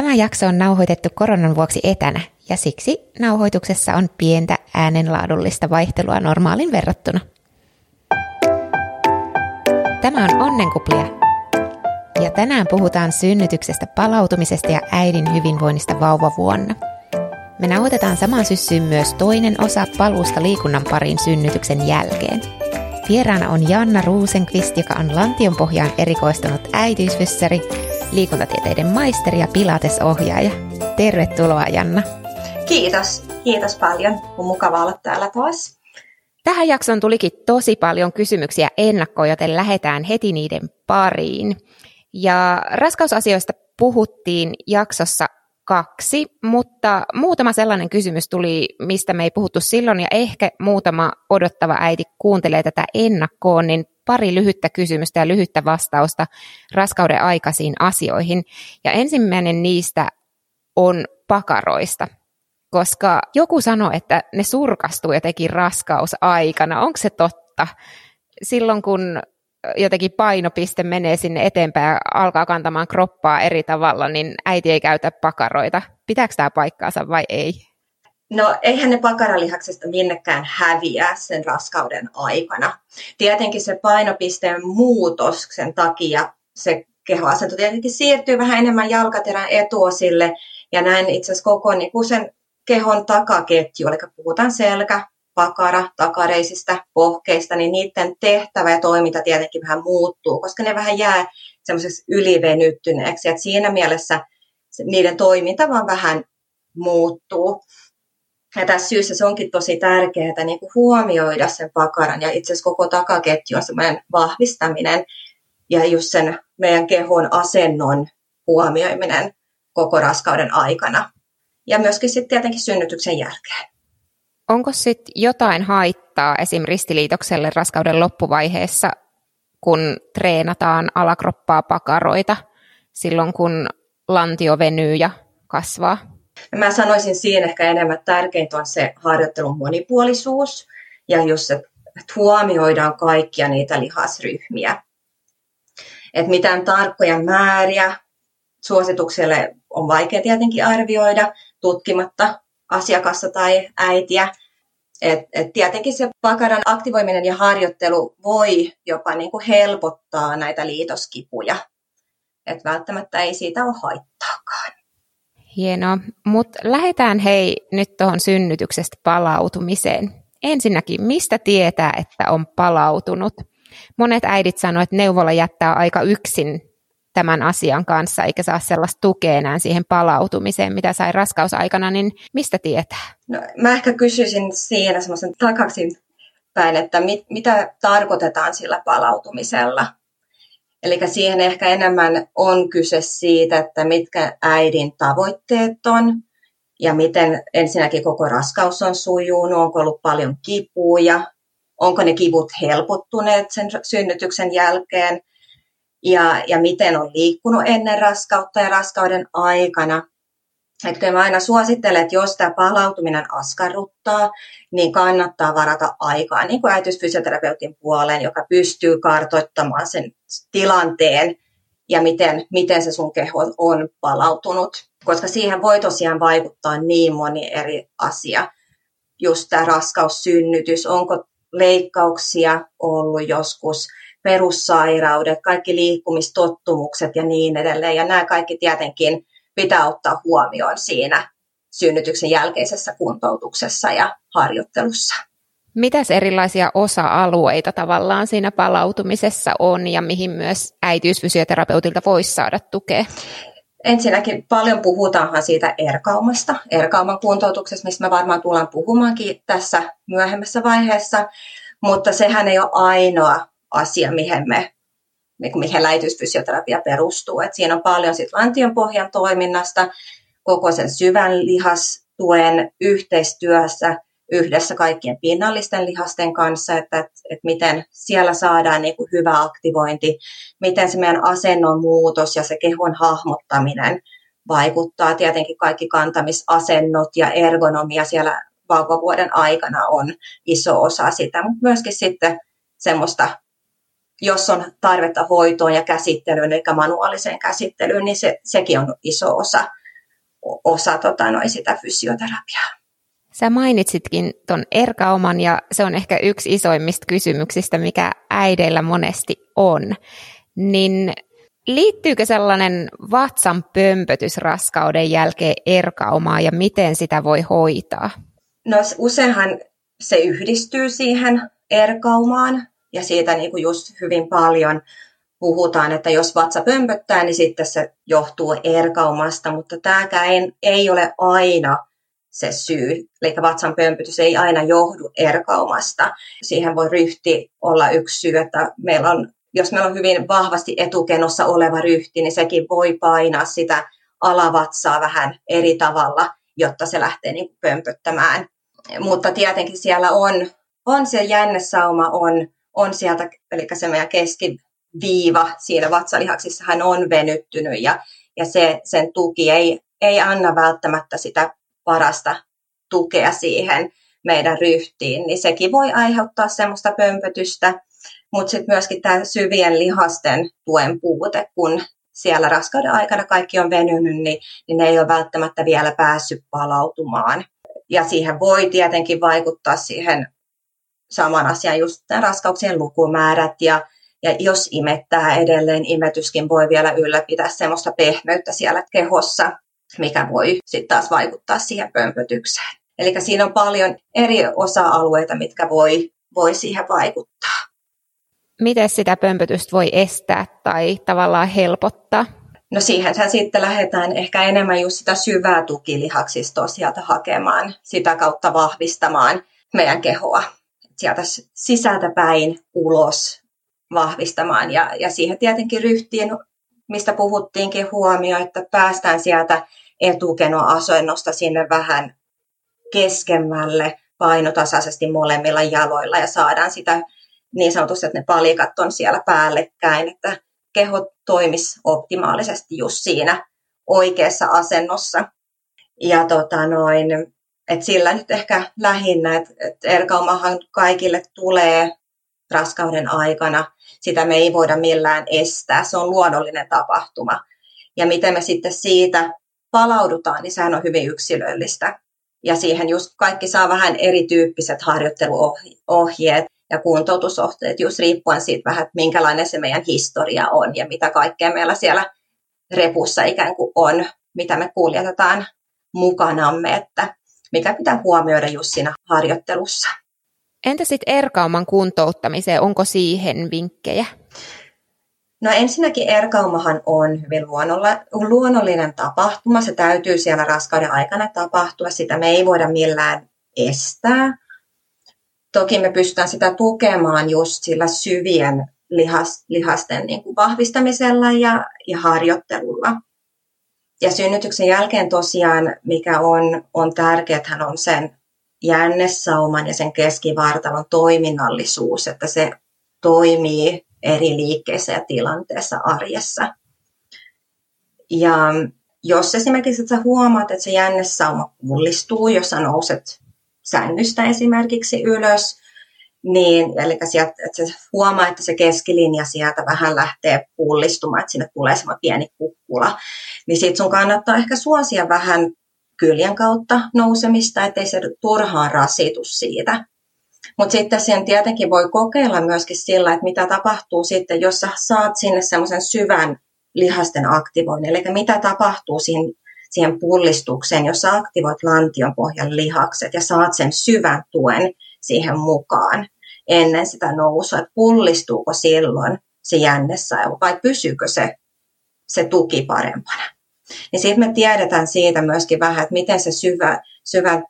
Tämä jakso on nauhoitettu koronan vuoksi etänä ja siksi nauhoituksessa on pientä äänenlaadullista vaihtelua normaalin verrattuna. Tämä on Onnenkuplia ja tänään puhutaan synnytyksestä, palautumisesta ja äidin hyvinvoinnista vauvavuonna. Me nauhoitetaan samaan syssyyn myös toinen osa paluusta liikunnan pariin synnytyksen jälkeen. Vieraana on Janna Ruusenkvist, joka on lantion pohjaan erikoistunut äitiysfyssari liikuntatieteiden maisteri ja pilatesohjaaja. Tervetuloa Janna. Kiitos, kiitos paljon. On mukava olla täällä taas. Tähän jaksoon tulikin tosi paljon kysymyksiä ennakkoon, joten lähdetään heti niiden pariin. Ja raskausasioista puhuttiin jaksossa kaksi, mutta muutama sellainen kysymys tuli, mistä me ei puhuttu silloin, ja ehkä muutama odottava äiti kuuntelee tätä ennakkoon, niin pari lyhyttä kysymystä ja lyhyttä vastausta raskauden aikaisiin asioihin. Ja ensimmäinen niistä on pakaroista, koska joku sanoi, että ne surkastuu jotenkin raskausaikana. Onko se totta? Silloin kun jotenkin painopiste menee sinne eteenpäin ja alkaa kantamaan kroppaa eri tavalla, niin äiti ei käytä pakaroita. Pitääkö tämä paikkaansa vai ei? No eihän ne pakaralihaksesta minnekään häviä sen raskauden aikana. Tietenkin se painopisteen muutos takia se kehoasento tietenkin siirtyy vähän enemmän jalkaterän etuosille ja näin itse asiassa koko niin kuin sen kehon takaketju, eli puhutaan selkä, pakara, takareisista, pohkeista, niin niiden tehtävä ja toiminta tietenkin vähän muuttuu, koska ne vähän jää semmoiseksi ylivenyttyneeksi. Et siinä mielessä niiden toiminta vaan vähän muuttuu. Ja tässä syyssä se onkin tosi tärkeää niin kuin huomioida sen pakaran ja itse asiassa koko takaketjun semmoinen vahvistaminen ja just sen meidän kehon asennon huomioiminen koko raskauden aikana. Ja myöskin sitten tietenkin synnytyksen jälkeen. Onko sitten jotain haittaa esim. ristiliitokselle raskauden loppuvaiheessa, kun treenataan alakroppaa pakaroita silloin, kun lantio venyy ja kasvaa? Mä sanoisin siinä ehkä enemmän, tärkeintä on se harjoittelun monipuolisuus ja jos että huomioidaan kaikkia niitä lihasryhmiä. Et mitään tarkkoja määriä suositukselle on vaikea tietenkin arvioida tutkimatta asiakasta tai äitiä. Et, et tietenkin se pakaran aktivoiminen ja harjoittelu voi jopa niin kuin helpottaa näitä liitoskipuja. Et välttämättä ei siitä ole haittaakaan. Hienoa, mutta lähdetään hei nyt tuohon synnytyksestä palautumiseen. Ensinnäkin, mistä tietää, että on palautunut? Monet äidit sanoivat, että neuvola jättää aika yksin tämän asian kanssa, eikä saa sellaista tukea enää siihen palautumiseen, mitä sai raskausaikana, niin mistä tietää? No, mä ehkä kysyisin siinä semmoisen takaisin päin, että mit, mitä tarkoitetaan sillä palautumisella. Eli siihen ehkä enemmän on kyse siitä, että mitkä äidin tavoitteet on ja miten ensinnäkin koko raskaus on sujunut, onko ollut paljon kipuja, onko ne kivut helpottuneet sen synnytyksen jälkeen ja, ja miten on liikkunut ennen raskautta ja raskauden aikana. Että mä aina suosittelen, että jos tämä palautuminen askarruttaa, niin kannattaa varata aikaa niin kuin äitiysfysioterapeutin puoleen, joka pystyy kartoittamaan sen tilanteen ja miten, miten se sun keho on palautunut. Koska siihen voi tosiaan vaikuttaa niin moni eri asia. Just tämä raskaussynnytys, onko leikkauksia ollut joskus, perussairaudet, kaikki liikkumistottumukset ja niin edelleen. Ja nämä kaikki tietenkin pitää ottaa huomioon siinä synnytyksen jälkeisessä kuntoutuksessa ja harjoittelussa. Mitäs erilaisia osa-alueita tavallaan siinä palautumisessa on ja mihin myös äitiysfysioterapeutilta voisi saada tukea? Ensinnäkin paljon puhutaanhan siitä erkaumasta, erkauman kuntoutuksessa, mistä me varmaan tullaan puhumaankin tässä myöhemmässä vaiheessa, mutta sehän ei ole ainoa asia, mihin me mihin lähetysfysioterapia perustuu. Et siinä on paljon sit lantion pohjan toiminnasta, koko sen syvän lihastuen yhteistyössä yhdessä kaikkien pinnallisten lihasten kanssa, että, että, että miten siellä saadaan niin kuin hyvä aktivointi, miten se meidän asennon muutos ja se kehon hahmottaminen vaikuttaa. Tietenkin kaikki kantamisasennot ja ergonomia siellä vauvavuoden aikana on iso osa sitä, mutta myöskin sitten semmoista jos on tarvetta hoitoon ja käsittelyyn, eli manuaaliseen käsittelyyn, niin se, sekin on iso osa, osa tota, noin sitä fysioterapiaa. Sä mainitsitkin tuon erkauman ja se on ehkä yksi isoimmista kysymyksistä, mikä äideillä monesti on. Niin liittyykö sellainen vatsan pömpötys raskauden jälkeen erkaumaan ja miten sitä voi hoitaa? No useinhan se yhdistyy siihen erkaumaan ja siitä niin kuin just hyvin paljon puhutaan, että jos vatsa pömpöttää, niin sitten se johtuu erkaumasta, mutta tämäkään ei, ei ole aina se syy. Eli vatsan pömpytys ei aina johdu erkaumasta. Siihen voi ryhti olla yksi syy, että meillä on, jos meillä on hyvin vahvasti etukenossa oleva ryhti, niin sekin voi painaa sitä alavatsaa vähän eri tavalla, jotta se lähtee niin pömpöttämään. Mutta tietenkin siellä on, on se jännesauma, on, on sieltä, eli se meidän keskiviiva siinä vatsalihaksissa hän on venyttynyt ja, ja se, sen tuki ei, ei anna välttämättä sitä parasta tukea siihen meidän ryhtiin, niin sekin voi aiheuttaa semmoista pömpötystä, mutta sitten myöskin tämä syvien lihasten tuen puute, kun siellä raskauden aikana kaikki on venynyt, niin, niin ne ei ole välttämättä vielä päässyt palautumaan. Ja siihen voi tietenkin vaikuttaa siihen saman asian just raskauksien lukumäärät ja, ja jos imettää edelleen, imetyskin voi vielä ylläpitää semmoista pehmeyttä siellä kehossa, mikä voi sitten taas vaikuttaa siihen pömpötykseen. Eli siinä on paljon eri osa-alueita, mitkä voi, voi siihen vaikuttaa. Miten sitä pömpötystä voi estää tai tavallaan helpottaa? No siihen sitten lähdetään ehkä enemmän just sitä syvää tukilihaksistoa sieltä hakemaan, sitä kautta vahvistamaan meidän kehoa. Sieltä sisältä päin ulos vahvistamaan. Ja, ja siihen tietenkin ryhtiin, mistä puhuttiinkin huomio, että päästään sieltä etukenoasennosta sinne vähän keskemmälle painotasaisesti molemmilla jaloilla ja saadaan sitä niin sanotusti, että ne palikat on siellä päällekkäin, että keho toimisi optimaalisesti just siinä oikeassa asennossa. Ja tota noin, et sillä nyt ehkä lähinnä, että et erkaumahan kaikille tulee raskauden aikana. Sitä me ei voida millään estää. Se on luonnollinen tapahtuma. Ja miten me sitten siitä palaudutaan, niin sehän on hyvin yksilöllistä. Ja siihen just kaikki saa vähän erityyppiset harjoitteluohjeet ja kuntoutusohjeet, just riippuen siitä vähän, että minkälainen se meidän historia on ja mitä kaikkea meillä siellä repussa ikään kuin on, mitä me kuljetetaan mukanamme, että mikä pitää huomioida just siinä harjoittelussa. Entä sitten erkauman kuntouttamiseen, onko siihen vinkkejä? No ensinnäkin erkaumahan on hyvin luonnollinen tapahtuma. Se täytyy siellä raskauden aikana tapahtua. Sitä me ei voida millään estää. Toki me pystytään sitä tukemaan just sillä syvien lihas, lihasten niin kuin vahvistamisella ja, ja harjoittelulla. Ja synnytyksen jälkeen tosiaan, mikä on, on tärkeää, on sen jännesauman ja sen keskivartalon toiminnallisuus, että se toimii eri liikkeissä ja tilanteessa arjessa. Ja jos esimerkiksi että sä huomaat, että se jännesauma pullistuu, jos sä nouset sängystä esimerkiksi ylös, niin, eli sieltä, että se huomaa, että se keskilinja sieltä vähän lähtee pullistumaan, että sinne tulee semmoinen pieni kukkula, niin sitten sun kannattaa ehkä suosia vähän kyljen kautta nousemista, ettei se turhaan rasitu siitä. Mutta sitten sen tietenkin voi kokeilla myöskin sillä, että mitä tapahtuu sitten, jos sä saat sinne semmoisen syvän lihasten aktivoinnin. Eli mitä tapahtuu siihen, siihen pullistukseen, jos sä aktivoit lantion pohjan lihakset ja saat sen syvän tuen siihen mukaan ennen sitä nousua, että pullistuuko silloin se jännessä vai pysyykö se, se tuki parempana. Niin sitten me tiedetään siitä myöskin vähän, että miten se syvä, syvä,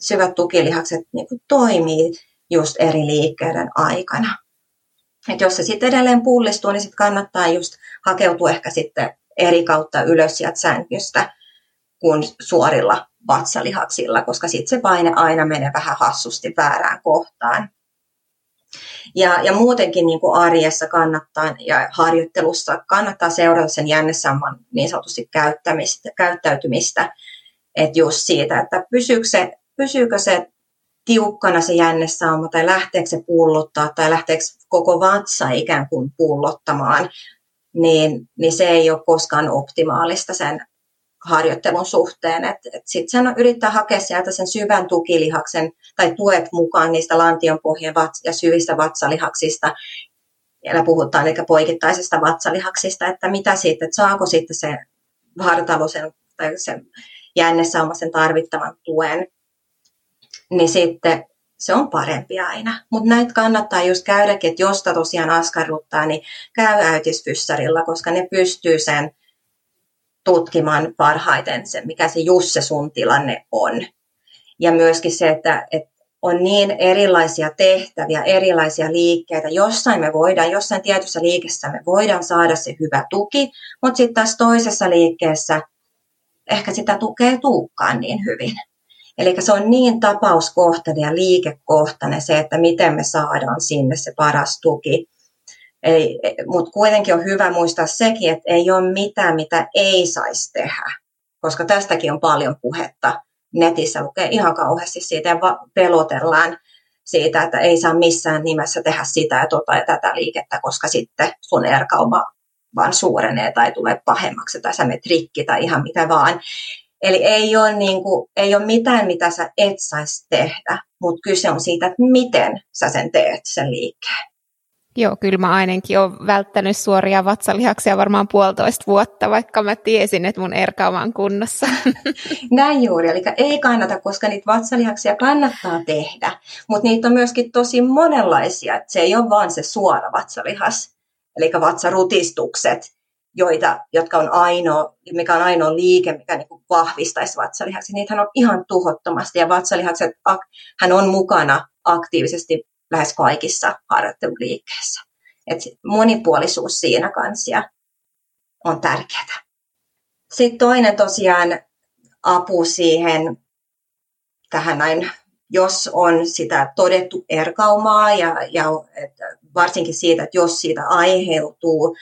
syvät tukilihakset niin toimii just eri liikkeiden aikana. Et jos se sitten edelleen pullistuu, niin sitten kannattaa just hakeutua ehkä sitten eri kautta ylös sieltä sängystä kuin suorilla vatsalihaksilla, koska sitten se paine aina menee vähän hassusti väärään kohtaan. Ja, ja muutenkin niin kuin arjessa kannattaa ja harjoittelussa kannattaa seurata sen jännesamman niin sanotusti käyttämistä, käyttäytymistä. Että just siitä, että pysyykö se, pysyykö se tiukkana se jännesauma tai lähteekö se pullottaa tai lähteekö koko vatsa ikään kuin pullottamaan, niin, niin se ei ole koskaan optimaalista sen harjoittelun suhteen. Sitten sen yrittää hakea sieltä sen syvän tukilihaksen tai tuet mukaan niistä lantionpohjien ja syvistä vatsalihaksista. Siellä puhutaan eli poikittaisesta vatsalihaksista, että mitä siitä, että saako sitten se vartalo sen, tai se jännesauma sen tarvittavan tuen, niin sitten se on parempi aina. Mutta näitä kannattaa just käydäkin, että jos tosiaan askarruttaa, niin käy äitisfyssarilla, koska ne pystyy sen tutkimaan parhaiten se, mikä se just se sun tilanne on. Ja myöskin se, että, että on niin erilaisia tehtäviä, erilaisia liikkeitä. Jossain me voidaan, jossain tietyssä liikessä me voidaan saada se hyvä tuki, mutta sitten taas toisessa liikkeessä ehkä sitä tukea tuukkaan niin hyvin. Eli se on niin tapauskohtainen ja liikekohtainen se, että miten me saadaan sinne se paras tuki. Mutta kuitenkin on hyvä muistaa sekin, että ei ole mitään, mitä ei saisi tehdä, koska tästäkin on paljon puhetta. Netissä lukee ihan kauheasti siitä ja pelotellaan siitä, että ei saa missään nimessä tehdä sitä ja tota ja tätä liikettä, koska sitten sun erkauma vaan suurenee tai tulee pahemmaksi tai sä menet rikki tai ihan mitä vaan. Eli ei ole, niin kuin, ei ole mitään, mitä sä et saisi tehdä, mutta kyse on siitä, että miten sä sen teet, sen liikkeen. Joo, kyllä mä ainakin olen välttänyt suoria vatsalihaksia varmaan puolitoista vuotta, vaikka mä tiesin, että mun erkauma on kunnossa. Näin juuri, eli ei kannata, koska niitä vatsalihaksia kannattaa tehdä, mutta niitä on myöskin tosi monenlaisia, että se ei ole vaan se suora vatsalihas, eli vatsarutistukset, joita, jotka on ainoa, mikä on ainoa liike, mikä niin kuin vahvistaisi vatsalihaksia. Niitähän on ihan tuhottomasti ja vatsalihakset, hän on mukana aktiivisesti lähes kaikissa harjoitteluliikkeissä. Et monipuolisuus siinä kanssa on tärkeää. Sitten toinen tosiaan apu siihen tähän näin, jos on sitä todettu erkaumaa ja, ja varsinkin siitä, että jos siitä aiheutuu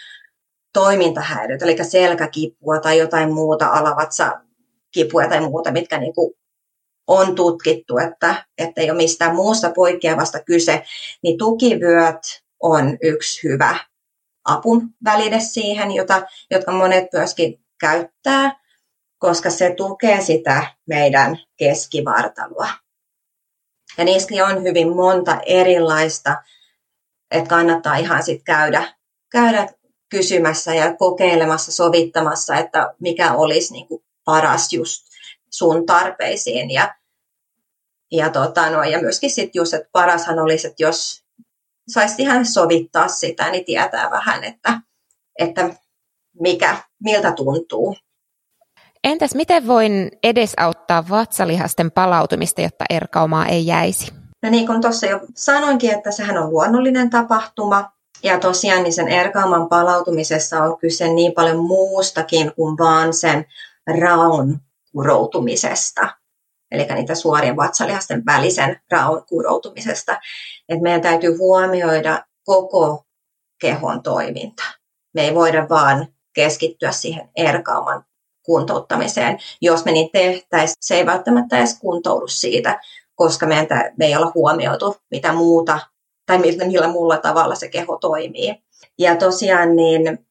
toimintahäiriöt, eli selkäkipua tai jotain muuta alavatsa kipua tai muuta, mitkä niin on tutkittu, että, että ei ole mistään muusta poikkeavasta kyse, niin tukivyöt on yksi hyvä apun väline siihen, jota, jotka monet myöskin käyttää, koska se tukee sitä meidän keskivartaloa. Ja niissä on hyvin monta erilaista, että kannattaa ihan sitten käydä, käydä kysymässä ja kokeilemassa, sovittamassa, että mikä olisi niin kuin paras just sun tarpeisiin. Ja, ja, tota, no, ja myöskin sitten just, että parashan olisi, että jos saisi ihan sovittaa sitä, niin tietää vähän, että, että mikä, miltä tuntuu. Entäs miten voin edesauttaa vatsalihasten palautumista, jotta erkaumaa ei jäisi? No niin kuin tuossa jo sanoinkin, että sehän on luonnollinen tapahtuma. Ja tosiaan niin sen erkauman palautumisessa on kyse niin paljon muustakin kuin vaan sen raun kuroutumisesta, eli niitä suorien vatsalihasten välisen raon kuroutumisesta. Et meidän täytyy huomioida koko kehon toiminta. Me ei voida vaan keskittyä siihen erkauman kuntouttamiseen. Jos me niin tehtäisiin, se ei välttämättä edes kuntoudu siitä, koska meidän, me ei olla huomioitu mitä muuta tai millä, millä muulla tavalla se keho toimii. Ja tosiaan niin,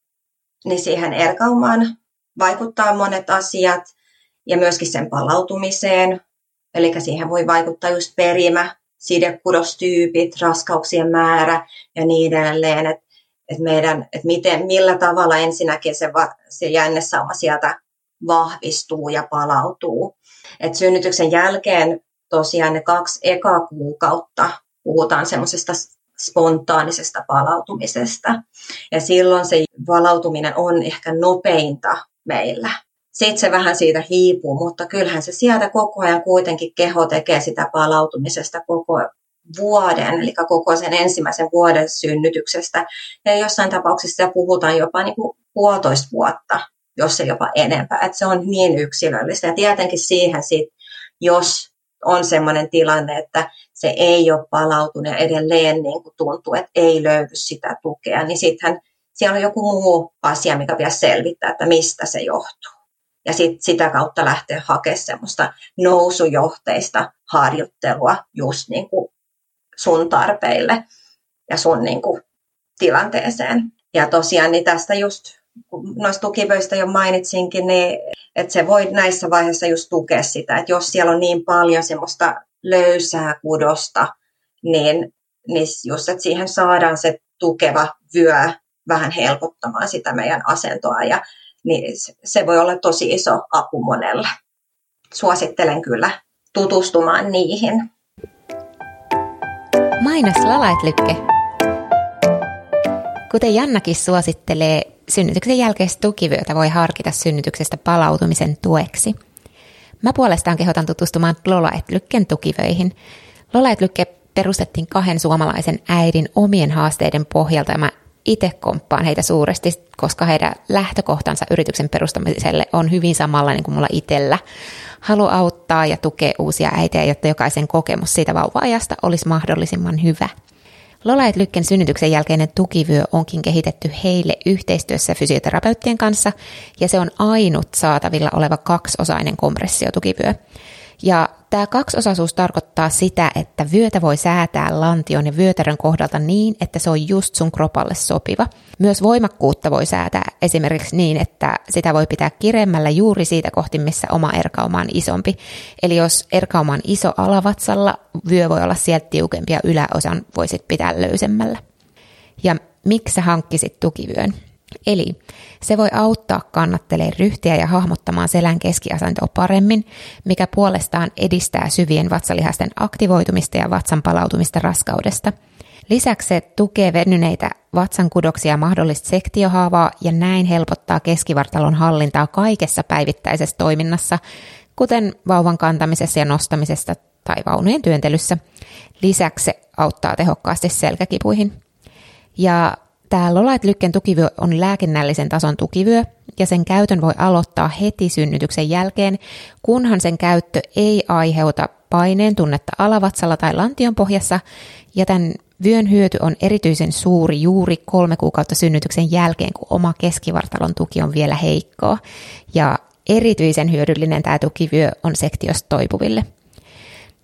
niin siihen erkaumaan vaikuttaa monet asiat ja myöskin sen palautumiseen. Eli siihen voi vaikuttaa just perimä, sidekudostyypit, raskauksien määrä ja niin edelleen. Että et meidän, et miten, millä tavalla ensinnäkin se, se jännesauma sieltä vahvistuu ja palautuu. Et synnytyksen jälkeen tosiaan ne kaksi eka kuukautta puhutaan semmoisesta spontaanisesta palautumisesta. Ja silloin se palautuminen on ehkä nopeinta meillä sitten se vähän siitä hiipuu, mutta kyllähän se sieltä koko ajan kuitenkin keho tekee sitä palautumisesta koko vuoden, eli koko sen ensimmäisen vuoden synnytyksestä. Ja jossain tapauksissa puhutaan jopa niin kuin puolitoista vuotta, jos se jopa enempää. Että se on niin yksilöllistä. Ja tietenkin siihen sit, jos on sellainen tilanne, että se ei ole palautunut ja edelleen niin kuin tuntuu, että ei löydy sitä tukea, niin sittenhän siellä on joku muu asia, mikä vielä selvittää, että mistä se johtuu ja sit sitä kautta lähteä hakemaan semmoista nousujohteista harjoittelua just niin kuin sun tarpeille ja sun niin kuin tilanteeseen. Ja tosiaan niin tästä just noista tukivöistä jo mainitsinkin, niin että se voi näissä vaiheissa just tukea sitä, että jos siellä on niin paljon semmoista löysää kudosta, niin, niin just, että siihen saadaan se tukeva vyö vähän helpottamaan sitä meidän asentoa ja niin se voi olla tosi iso apu monelle. Suosittelen kyllä tutustumaan niihin. Mainos Lalait Lykke. Kuten Jannakin suosittelee, synnytyksen jälkeistä tukivyötä voi harkita synnytyksestä palautumisen tueksi. Mä puolestaan kehotan tutustumaan Lolaet Lykken tukivöihin. Lolaet Lykke perustettiin kahden suomalaisen äidin omien haasteiden pohjalta ja mä itse komppaan heitä suuresti, koska heidän lähtökohtansa yrityksen perustamiselle on hyvin samanlainen kuin mulla itsellä. Halu auttaa ja tukea uusia äitejä, jotta jokaisen kokemus siitä vauva-ajasta olisi mahdollisimman hyvä. Lolait Lykken synnytyksen jälkeinen tukivyö onkin kehitetty heille yhteistyössä fysioterapeuttien kanssa, ja se on ainut saatavilla oleva kaksiosainen kompressiotukivyö. Ja tämä kaksiosaisuus tarkoittaa sitä, että vyötä voi säätää lantion ja vyötärön kohdalta niin, että se on just sun kropalle sopiva. Myös voimakkuutta voi säätää esimerkiksi niin, että sitä voi pitää kiremmällä juuri siitä kohti, missä oma erkauma on isompi. Eli jos erkauma on iso alavatsalla, vyö voi olla sieltä tiukempi ja yläosan voisit pitää löysemmällä. Ja miksi sä hankkisit tukivyön? Eli se voi auttaa kannattelee ryhtiä ja hahmottamaan selän keskiasentoa paremmin, mikä puolestaan edistää syvien vatsalihasten aktivoitumista ja vatsan palautumista raskaudesta. Lisäksi se tukee venyneitä vatsan kudoksia mahdollista sektiohaavaa ja näin helpottaa keskivartalon hallintaa kaikessa päivittäisessä toiminnassa, kuten vauvan kantamisessa ja nostamisessa tai vaunujen työntelyssä. Lisäksi se auttaa tehokkaasti selkäkipuihin. Ja Tämä Lolait-lykken tukivyö on lääkinnällisen tason tukivyö, ja sen käytön voi aloittaa heti synnytyksen jälkeen, kunhan sen käyttö ei aiheuta paineen tunnetta alavatsalla tai lantion pohjassa, ja tämän vyön hyöty on erityisen suuri juuri kolme kuukautta synnytyksen jälkeen, kun oma keskivartalon tuki on vielä heikkoa, ja erityisen hyödyllinen tämä tukivyö on sektiosta toipuville.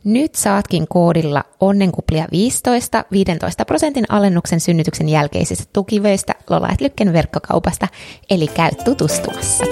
Nyt saatkin koodilla onnenkuplia 15 15 prosentin alennuksen synnytyksen jälkeisistä tukivöistä Lolaet Lykken verkkokaupasta, eli käy tutustumassa.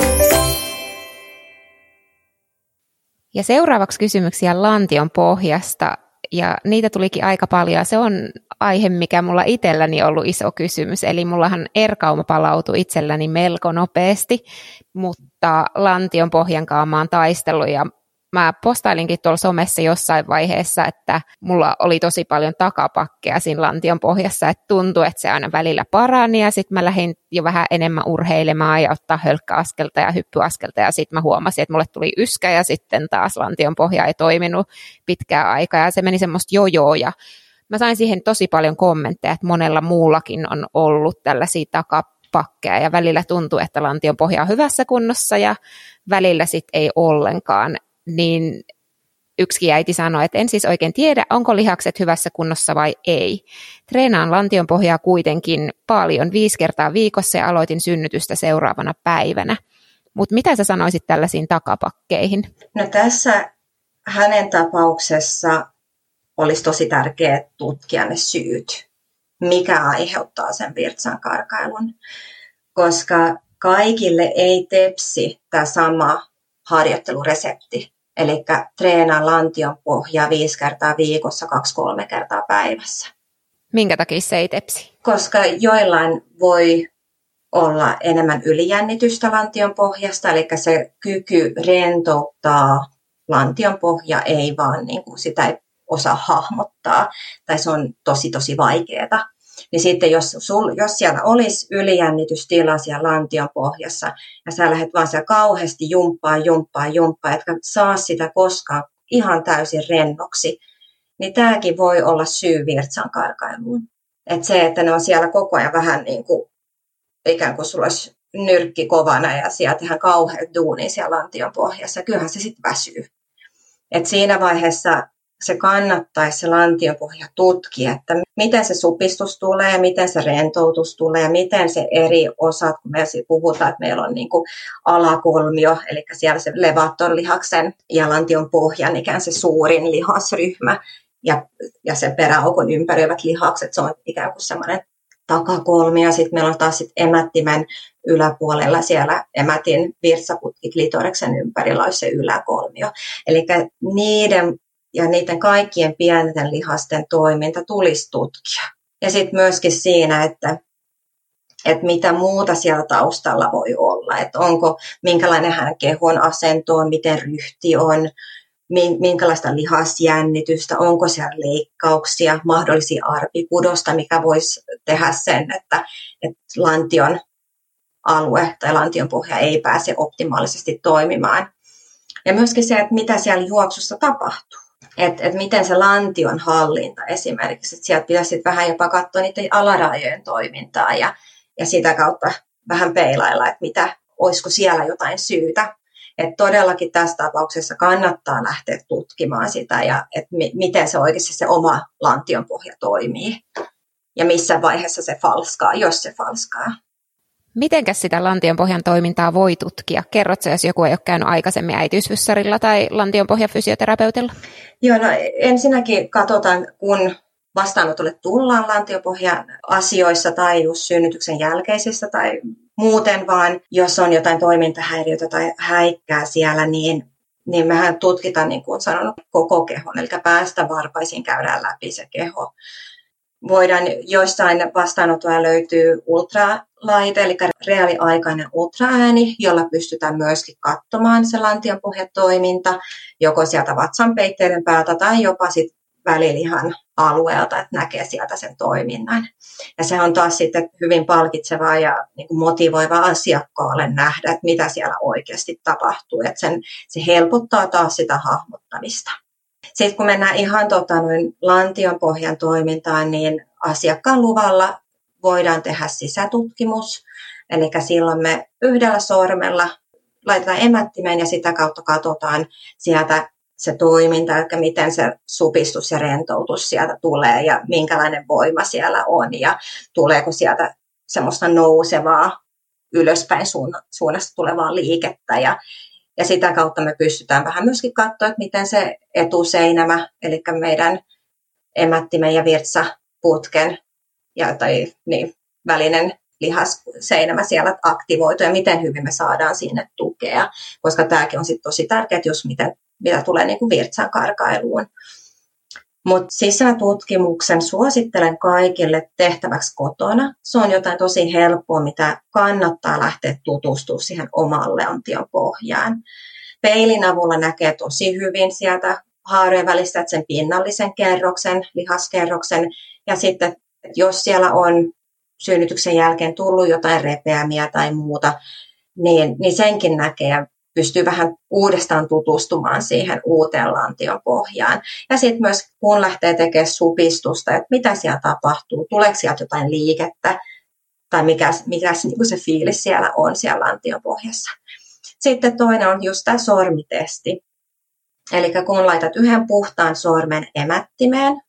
Ja seuraavaksi kysymyksiä lantion pohjasta, ja niitä tulikin aika paljon. Se on aihe, mikä mulla itselläni ollut iso kysymys, eli mullahan erkauma palautui itselläni melko nopeasti, mutta lantion pohjan kanssa taistellut ja mä postailinkin tuolla somessa jossain vaiheessa, että mulla oli tosi paljon takapakkeja siinä lantion pohjassa, että tuntui, että se aina välillä parani ja sitten mä lähdin jo vähän enemmän urheilemaan ja ottaa hölkkäaskelta ja hyppyaskelta ja sitten mä huomasin, että mulle tuli yskä ja sitten taas lantion pohja ei toiminut pitkään aikaa ja se meni semmoista jojoa ja mä sain siihen tosi paljon kommentteja, että monella muullakin on ollut tällaisia takapakkeja ja välillä tuntuu, että lantion pohja on hyvässä kunnossa ja välillä sitten ei ollenkaan niin yksi äiti sanoi, että en siis oikein tiedä, onko lihakset hyvässä kunnossa vai ei. Treenaan lantion pohjaa kuitenkin paljon, viisi kertaa viikossa ja aloitin synnytystä seuraavana päivänä. Mutta mitä sä sanoisit tällaisiin takapakkeihin? No tässä hänen tapauksessa olisi tosi tärkeää tutkia ne syyt, mikä aiheuttaa sen virtsan karkailun, koska kaikille ei tepsi tämä sama harjoitteluresepti. Eli treenaa lantion pohjaa viisi kertaa viikossa, kaksi-kolme kertaa päivässä. Minkä takia se ei tepsi? Koska joillain voi olla enemmän ylijännitystä lantion pohjasta, eli se kyky rentouttaa lantion pohja ei vaan niin kuin sitä ei osaa hahmottaa, tai se on tosi tosi vaikeaa niin sitten jos, sul, jos siellä olisi ylijännitystila siellä lantion pohjassa ja sä lähdet vaan siellä kauheasti jumppaa, jumppaa, jumppaa, etkä saa sitä koskaan ihan täysin rennoksi, niin tämäkin voi olla syy virtsan karkailuun. Että se, että ne on siellä koko ajan vähän niin kuin, ikään kuin sulla olisi nyrkki kovana ja siellä tehdään kauheat duuni siellä lantion pohjassa, kyllähän se sitten väsyy. Et siinä vaiheessa se kannattaisi se lantiopohja tutkia, että miten se supistus tulee, miten se rentoutus tulee, miten se eri osat, kun me puhutaan, että meillä on niin kuin alakolmio, eli siellä se lihaksen ja lantion pohjan ikään se suurin lihasryhmä, ja, ja sen peräaukon ympäröivät lihakset, se on ikään kuin semmoinen takakolmio, sitten meillä on taas sit emättimen yläpuolella siellä emätin virtsaputki klitoreksen ympärillä olisi se yläkolmio. Eli niiden ja niiden kaikkien pienten lihasten toiminta tulisi tutkia. Ja sitten myöskin siinä, että, että mitä muuta siellä taustalla voi olla, että onko, minkälainen hän kehon asento on, miten ryhti on, minkälaista lihasjännitystä, onko siellä leikkauksia, mahdollisia arpipudosta, mikä voisi tehdä sen, että, että lantion alue tai lantion pohja ei pääse optimaalisesti toimimaan. Ja myöskin se, että mitä siellä juoksussa tapahtuu. Että et miten se lantion hallinta esimerkiksi, että sieltä pitäisi vähän jopa katsoa niiden alarajojen toimintaa ja, ja sitä kautta vähän peilailla, että mitä, olisiko siellä jotain syytä. Että todellakin tässä tapauksessa kannattaa lähteä tutkimaan sitä ja että mi- miten se oikeasti se oma lantion pohja toimii ja missä vaiheessa se falskaa, jos se falskaa. Mitenkäs sitä lantionpohjan toimintaa voi tutkia? Kerrotko, jos joku ei ole käynyt aikaisemmin äitiysfyssarilla tai lantionpohjan fysioterapeutilla? Joo, no ensinnäkin katsotaan, kun vastaanotolle tullaan lantiopohjan asioissa tai just synnytyksen jälkeisissä tai muuten, vaan jos on jotain toimintahäiriötä tai häikkää siellä, niin, niin mehän tutkitaan, niin kuin sanonut, koko kehon, eli päästä varpaisiin käydään läpi se keho voidaan joissain vastaanotoja löytyy ultralaite, eli reaaliaikainen ultraääni, jolla pystytään myöskin katsomaan se lantionpohjatoiminta, joko sieltä vatsan peitteiden päältä tai jopa sit välilihan alueelta, että näkee sieltä sen toiminnan. Ja se on taas sitten hyvin palkitsevaa ja niin motivoiva asiakkaalle nähdä, että mitä siellä oikeasti tapahtuu. Että sen, se helpottaa taas sitä hahmottamista. Sitten kun mennään ihan tota, noin lantion pohjan toimintaan, niin asiakkaan luvalla voidaan tehdä sisätutkimus. Eli silloin me yhdellä sormella laitetaan emättimeen ja sitä kautta katsotaan sieltä se toiminta, eli miten se supistus ja rentoutus sieltä tulee ja minkälainen voima siellä on ja tuleeko sieltä semmoista nousevaa ylöspäin suunnasta tulevaa liikettä ja, ja sitä kautta me pystytään vähän myöskin katsoa, että miten se etuseinämä, eli meidän emättimen ja virtsaputken ja, tai niin, välinen lihasseinämä siellä aktivoituu ja miten hyvin me saadaan sinne tukea, koska tämäkin on sitten tosi tärkeää, jos miten, mitä tulee niin kuin virtsan karkailuun. Mutta sisätutkimuksen suosittelen kaikille tehtäväksi kotona. Se on jotain tosi helppoa, mitä kannattaa lähteä tutustumaan siihen omalle lantion pohjaan. Peilin avulla näkee tosi hyvin sieltä haarojen välistä sen pinnallisen kerroksen, lihaskerroksen. Ja sitten, jos siellä on synnytyksen jälkeen tullut jotain repeämiä tai muuta, niin, niin senkin näkee pystyy vähän uudestaan tutustumaan siihen uuteen lantion pohjaan. Ja sitten myös kun lähtee tekemään supistusta, että mitä siellä tapahtuu, tuleeko sieltä jotain liikettä tai mikä, mikä niin se fiilis siellä on siellä lantion pohjassa. Sitten toinen on just tämä sormitesti. Eli kun laitat yhden puhtaan sormen emättimeen,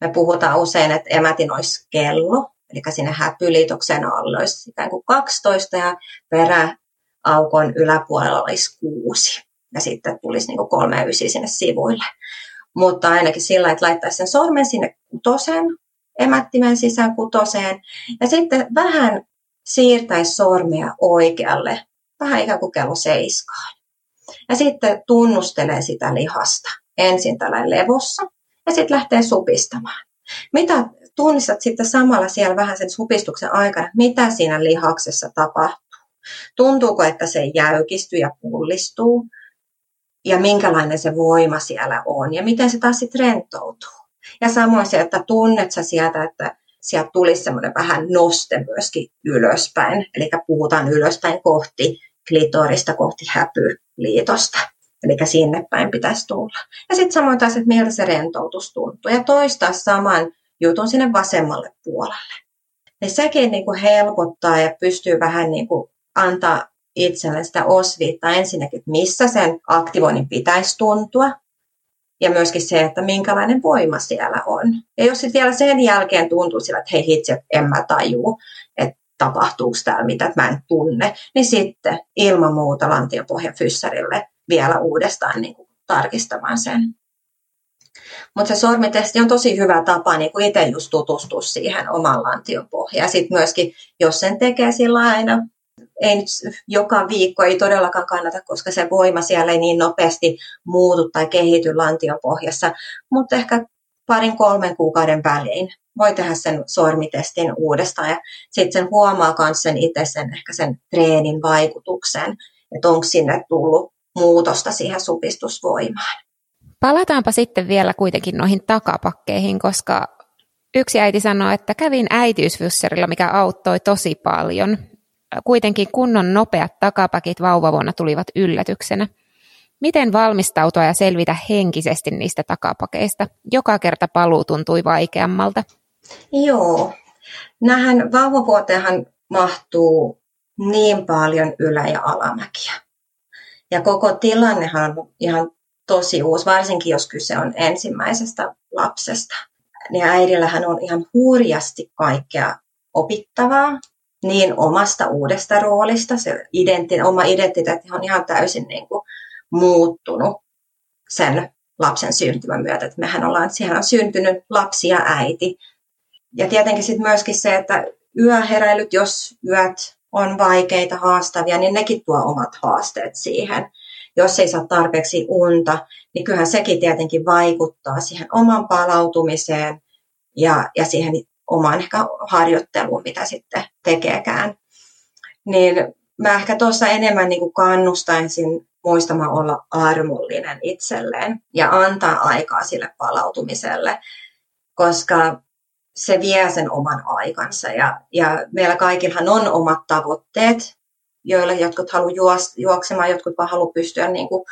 me puhutaan usein, että emätin olisi kello, eli sinne häpyliitoksen alla olisi ikään kuin 12 ja perä aukon yläpuolella olisi kuusi ja sitten tulisi niin kolme ysi sinne sivuille. Mutta ainakin sillä, että laittaisi sen sormen sinne kutoseen, emättimen sisään kutoseen ja sitten vähän siirtäisi sormea oikealle, vähän ikään kuin kello seiskaan. Ja sitten tunnustelee sitä lihasta ensin tällä levossa ja sitten lähtee supistamaan. Mitä tunnistat sitten samalla siellä vähän sen supistuksen aikana, mitä siinä lihaksessa tapahtuu? Tuntuuko, että se jäykistyy ja pullistuu? Ja minkälainen se voima siellä on? Ja miten se taas sitten rentoutuu? Ja samoin se, että tunnet sä sieltä, että sieltä tulisi semmoinen vähän noste myöskin ylöspäin. Eli puhutaan ylöspäin kohti klitorista, kohti häpyliitosta. Eli sinne päin pitäisi tulla. Ja sitten samoin taas, että miltä se rentoutus tuntuu. Ja toistaa saman jutun sinne vasemmalle puolelle. Ja sekin niin kuin helpottaa ja pystyy vähän niin kuin antaa itselle sitä osviittaa ensinnäkin, että missä sen aktivoinnin pitäisi tuntua, ja myöskin se, että minkälainen voima siellä on. Ja jos sitten vielä sen jälkeen tuntuu sillä, että hei hitsi, että en mä tajuu, että tapahtuuko täällä mitä, mä en tunne, niin sitten ilman muuta lantiopohjan fyssarille vielä uudestaan niin kuin tarkistamaan sen. Mutta se sormitesti on tosi hyvä tapa niin kuin itse just tutustua siihen oman lantion pohjaan. Ja sitten myöskin, jos sen tekee sillä aina, ei nyt joka viikko ei todellakaan kannata, koska se voima siellä ei niin nopeasti muutu tai kehity lantion pohjassa, mutta ehkä parin kolmen kuukauden välein voi tehdä sen sormitestin uudestaan ja sitten sen huomaa myös sen itse sen ehkä sen treenin vaikutuksen, että onko sinne tullut muutosta siihen supistusvoimaan. Palataanpa sitten vielä kuitenkin noihin takapakkeihin, koska yksi äiti sanoi, että kävin äitiysfysserillä, mikä auttoi tosi paljon. Kuitenkin kunnon nopeat takapakit vauvavuonna tulivat yllätyksenä. Miten valmistautua ja selvitä henkisesti niistä takapakeista? Joka kerta paluu tuntui vaikeammalta. Joo. Nähän vauvavuoteenhan mahtuu niin paljon ylä- ja alamäkiä. Ja koko tilannehan on ihan tosi uusi, varsinkin jos kyse on ensimmäisestä lapsesta. Ja äidillähän on ihan hurjasti kaikkea opittavaa, niin omasta uudesta roolista, se identi, oma identiteetti on ihan täysin niin kuin muuttunut sen lapsen syntymän myötä. Että mehän ollaan, siihen on syntynyt lapsi ja äiti. Ja tietenkin sitten myöskin se, että yöheräilyt, jos yöt on vaikeita, haastavia, niin nekin tuo omat haasteet siihen jos ei saa tarpeeksi unta, niin kyllähän sekin tietenkin vaikuttaa siihen oman palautumiseen ja, ja siihen omaan ehkä harjoitteluun, mitä sitten tekeekään. Niin mä ehkä tuossa enemmän niin kuin kannustaisin muistamaan olla armollinen itselleen ja antaa aikaa sille palautumiselle, koska se vie sen oman aikansa ja, ja meillä kaikillahan on omat tavoitteet joilla jotkut haluaa juoksemaan, jotkut vaan haluaa pystyä niin kuin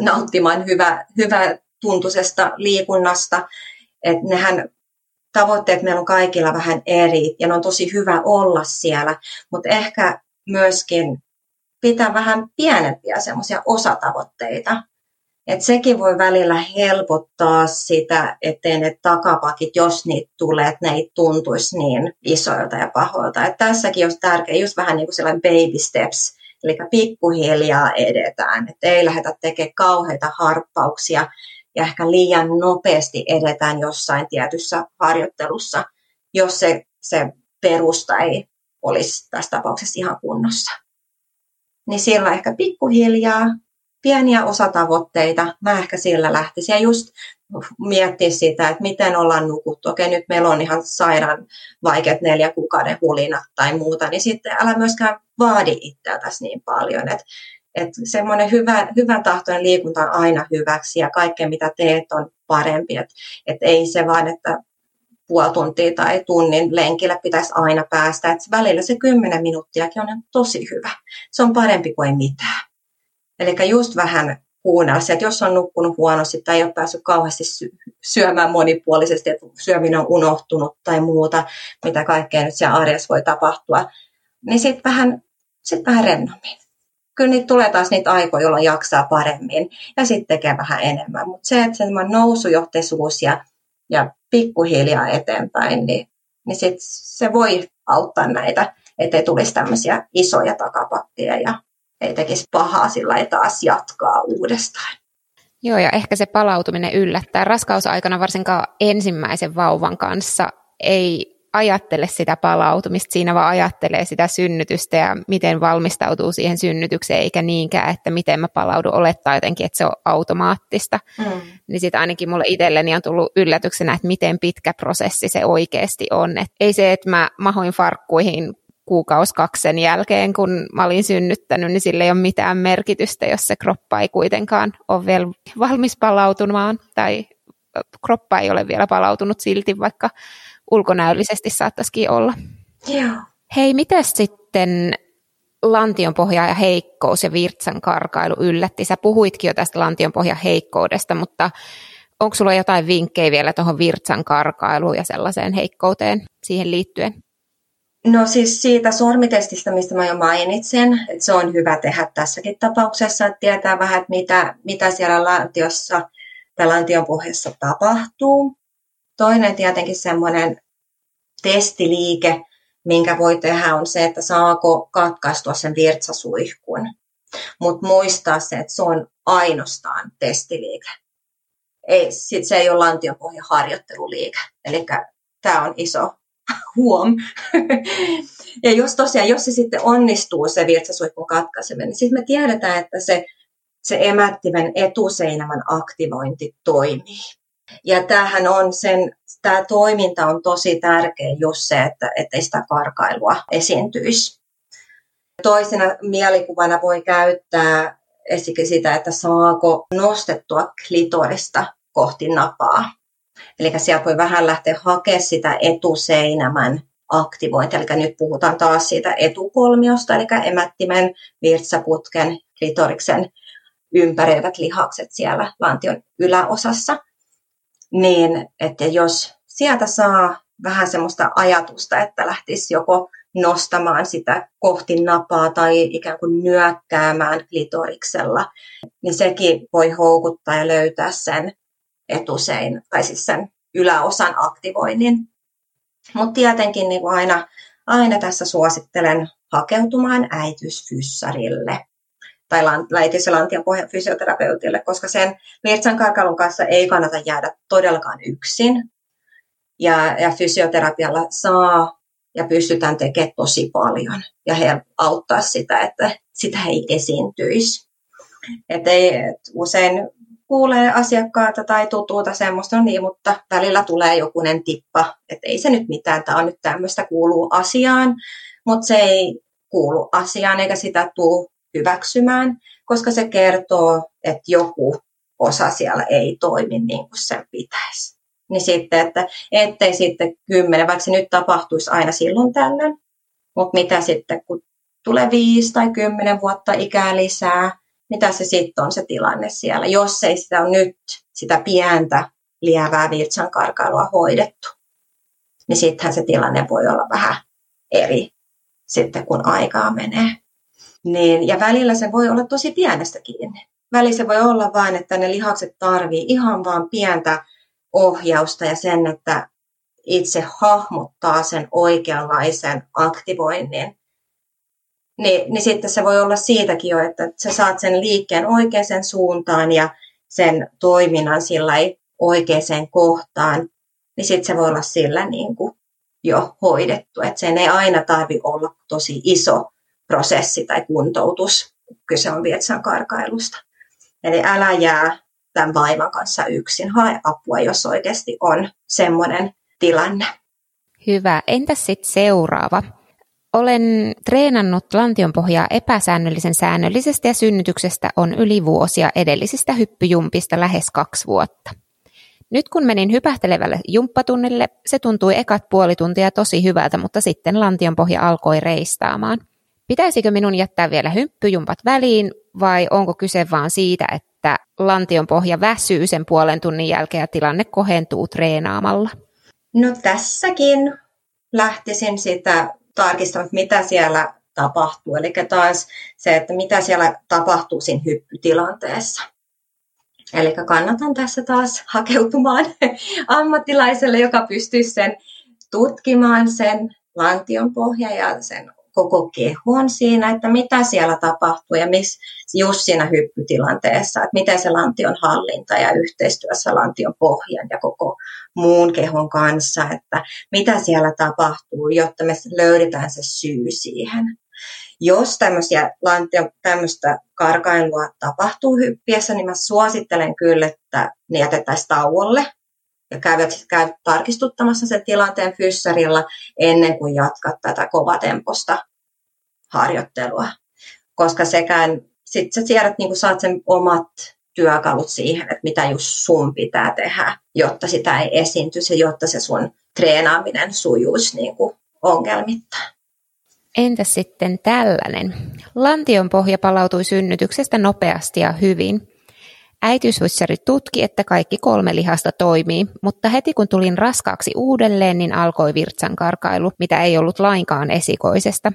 nauttimaan hyvä, hyvä tuntuisesta liikunnasta. Et nehän tavoitteet meillä on kaikilla vähän eri ja ne on tosi hyvä olla siellä, mutta ehkä myöskin pitää vähän pienempiä semmoisia osatavoitteita, et sekin voi välillä helpottaa sitä, ettei ne takapakit, jos niitä tulee, että ne ei tuntuisi niin isoilta ja pahoilta. Et tässäkin olisi tärkeää just vähän niin kuin sellainen baby steps, eli pikkuhiljaa edetään. Et ei lähdetä tekemään kauheita harppauksia ja ehkä liian nopeasti edetään jossain tietyssä harjoittelussa, jos se, se perusta ei olisi tässä tapauksessa ihan kunnossa. Niin sillä ehkä pikkuhiljaa pieniä osatavoitteita, mä ehkä sillä lähtisin. Ja just miettiä sitä, että miten ollaan nukuttu. Okei, nyt meillä on ihan sairaan vaikeat neljä kuukauden hulinat tai muuta, niin sitten älä myöskään vaadi itseltäsi niin paljon. Että et semmoinen hyvä, hyvän tahtoinen liikunta on aina hyväksi ja kaikkea mitä teet on parempi. Että et ei se vaan, että puoli tuntia tai tunnin lenkillä pitäisi aina päästä. Et välillä se kymmenen minuuttiakin on tosi hyvä. Se on parempi kuin ei mitään. Eli just vähän kuunnella se, että jos on nukkunut huonosti tai ei ole päässyt kauheasti syömään monipuolisesti, että syöminen on unohtunut tai muuta, mitä kaikkea nyt siellä arjessa voi tapahtua, niin sitten vähän, sit vähän rennommin. Kyllä niitä tulee taas niitä aikoja, jolloin jaksaa paremmin ja sitten tekee vähän enemmän. Mutta se, että se nousujohteisuus ja, ja pikkuhiljaa eteenpäin, niin, niin sit se voi auttaa näitä, ettei tulisi tämmöisiä isoja takapakkeja ja ei tekisi pahaa sillä ei taas jatkaa uudestaan. Joo, ja ehkä se palautuminen yllättää. Raskausaikana varsinkaan ensimmäisen vauvan kanssa ei ajattele sitä palautumista, siinä vaan ajattelee sitä synnytystä ja miten valmistautuu siihen synnytykseen, eikä niinkään, että miten mä palaudun olettaa jotenkin, että se on automaattista. Mm. Niin sitten ainakin mulle itselleni on tullut yllätyksenä, että miten pitkä prosessi se oikeasti on. Et ei se, että mä mahoin farkkuihin kuukausi kaksi sen jälkeen, kun mä olin synnyttänyt, niin sillä ei ole mitään merkitystä, jos se kroppa ei kuitenkaan ole vielä valmis palautumaan tai kroppa ei ole vielä palautunut silti, vaikka ulkonäöllisesti saattaisikin olla. Joo. Hei, miten sitten lantion pohja ja heikkous ja virtsan karkailu yllätti? Sä puhuitkin jo tästä lantion pohja heikkoudesta, mutta onko sulla jotain vinkkejä vielä tuohon virtsan karkailuun ja sellaiseen heikkouteen siihen liittyen? No siis siitä sormitestistä, mistä mä jo mainitsin, että se on hyvä tehdä tässäkin tapauksessa, että tietää vähän, että mitä, mitä siellä lantiossa tai lantion pohjassa tapahtuu. Toinen tietenkin semmoinen testiliike, minkä voi tehdä, on se, että saako katkaistua sen virtsasuihkun. Mutta muistaa se, että se on ainoastaan testiliike. ei, sit se ei ole lantiopohjan harjoitteluliike. Eli tämä on iso huom. ja jos tosiaan, jos se sitten onnistuu se virtsasuihkun katkaiseminen, niin sitten me tiedetään, että se, se emättimen etuseinämän aktivointi toimii. Ja tämähän on sen, tämä toiminta on tosi tärkeä just se, että ei sitä karkailua esiintyisi. Toisena mielikuvana voi käyttää esimerkiksi sitä, että saako nostettua klitorista kohti napaa. Eli sieltä voi vähän lähteä hakemaan sitä etuseinämän aktivointia. Eli nyt puhutaan taas siitä etukolmiosta, eli emättimen, virtsaputken, klitoriksen ympäröivät lihakset siellä lantion yläosassa. Niin, että jos sieltä saa vähän semmoista ajatusta, että lähtisi joko nostamaan sitä kohti napaa tai ikään kuin nyökkäämään klitoriksella, niin sekin voi houkuttaa ja löytää sen etusein, tai siis sen yläosan aktivoinnin. Mutta tietenkin niin aina, aina tässä suosittelen hakeutumaan äitysfyssarille tai äitis- ja lantiapohjan fysioterapeutille, koska sen virtsan karkalun kanssa ei kannata jäädä todellakaan yksin. Ja, ja fysioterapialla saa ja pystytään tekemään tosi paljon ja he auttaa sitä, että sitä ei esiintyisi. Et ei, et usein kuulee asiakkaata tai tutuuta semmoista, niin, mutta välillä tulee jokunen tippa, että ei se nyt mitään, tämä on nyt tämmöistä, kuuluu asiaan, mutta se ei kuulu asiaan eikä sitä tule hyväksymään, koska se kertoo, että joku osa siellä ei toimi niin kuin sen pitäisi. Niin sitten, että ettei sitten kymmenen, vaikka se nyt tapahtuisi aina silloin tällöin, mutta mitä sitten, kun tulee viisi tai kymmenen vuotta ikää lisää, mitä se sitten on se tilanne siellä, jos ei sitä ole nyt sitä pientä lievää virtsankarkailua hoidettu. Niin sittenhän se tilanne voi olla vähän eri sitten, kun aikaa menee. Niin, ja välillä se voi olla tosi pienestä kiinni. Välillä se voi olla vain, että ne lihakset tarvii ihan vaan pientä ohjausta ja sen, että itse hahmottaa sen oikeanlaisen aktivoinnin niin, niin sitten se voi olla siitäkin jo, että sä saat sen liikkeen oikeaan suuntaan ja sen toiminnan sillä oikeaan kohtaan, niin sitten se voi olla sillä niin kuin jo hoidettu. Että sen ei aina tarvi olla tosi iso prosessi tai kuntoutus, kun kyse on vietsan karkailusta. Eli älä jää tämän vaivan kanssa yksin. Hae apua, jos oikeasti on semmoinen tilanne. Hyvä. Entäs sitten seuraava? Olen treenannut lantionpohjaa epäsäännöllisen säännöllisesti ja synnytyksestä on yli vuosia edellisistä hyppyjumpista lähes kaksi vuotta. Nyt kun menin hypähtelevälle jumppatunnille, se tuntui ekat puoli tuntia tosi hyvältä, mutta sitten lantionpohja alkoi reistaamaan. Pitäisikö minun jättää vielä hyppyjumpat väliin vai onko kyse vaan siitä, että lantionpohja väsyy sen puolen tunnin jälkeen ja tilanne kohentuu treenaamalla? No tässäkin lähtisin sitä tarkistamaan, mitä siellä tapahtuu. Eli taas se, että mitä siellä tapahtuu siinä hyppytilanteessa. Eli kannatan tässä taas hakeutumaan ammattilaiselle, joka pystyy sen tutkimaan sen lantion pohja ja sen koko kehon siinä, että mitä siellä tapahtuu ja miss, just siinä hyppytilanteessa, että miten se lantion hallinta ja yhteistyössä lantion pohjan ja koko muun kehon kanssa, että mitä siellä tapahtuu, jotta me löydetään se syy siihen. Jos tämmöistä karkailua tapahtuu hyppiessä, niin mä suosittelen kyllä, että ne jätettäisiin tauolle ja käyvät, käyvät tarkistuttamassa sen tilanteen fyssarilla ennen kuin jatkat tätä kovatemposta harjoittelua. Koska sekään, sit sä tiedät, niin saat sen omat työkalut siihen, että mitä just sun pitää tehdä, jotta sitä ei esiintyisi jotta se sun treenaaminen sujuisi niin kuin ongelmitta. Entä sitten tällainen? Lantion pohja palautui synnytyksestä nopeasti ja hyvin. Äitiyshuissari tutki, että kaikki kolme lihasta toimii, mutta heti kun tulin raskaaksi uudelleen, niin alkoi virtsan karkailu, mitä ei ollut lainkaan esikoisesta.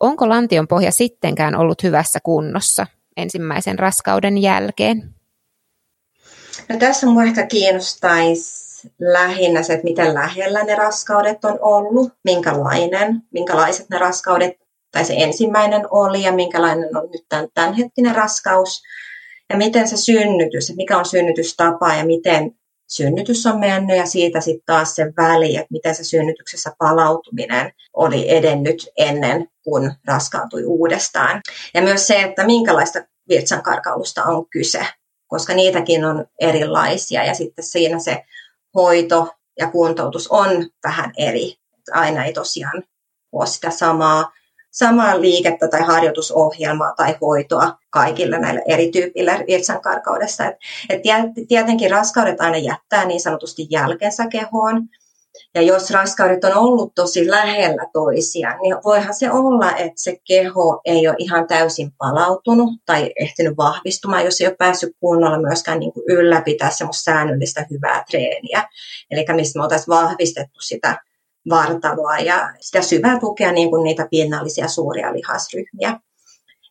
Onko lantion pohja sittenkään ollut hyvässä kunnossa ensimmäisen raskauden jälkeen? No tässä minua ehkä kiinnostaisi lähinnä se, että miten lähellä ne raskaudet on ollut, minkälainen, minkälaiset ne raskaudet tai se ensimmäinen oli ja minkälainen on nyt tämän, tämänhetkinen raskaus. Ja miten se synnytys, mikä on synnytystapa ja miten synnytys on mennyt ja siitä sitten taas se väli, että miten se synnytyksessä palautuminen oli edennyt ennen kuin raskaantui uudestaan. Ja myös se, että minkälaista virtsankarkailusta on kyse, koska niitäkin on erilaisia ja sitten siinä se hoito ja kuntoutus on vähän eri. Aina ei tosiaan ole sitä samaa samaa liikettä tai harjoitusohjelmaa tai hoitoa kaikille näille eri tyypille virtsankarkaudessa. Et, et tietenkin raskaudet aina jättää niin sanotusti jälkensä kehoon. Ja jos raskaudet on ollut tosi lähellä toisiaan, niin voihan se olla, että se keho ei ole ihan täysin palautunut tai ehtinyt vahvistumaan, jos ei ole päässyt kunnolla myöskään niin kuin ylläpitää semmoista säännöllistä hyvää treeniä. Eli missä me oltaisiin vahvistettu sitä vartaloa ja sitä syvää tukea niin kuin niitä pinnallisia suuria lihasryhmiä.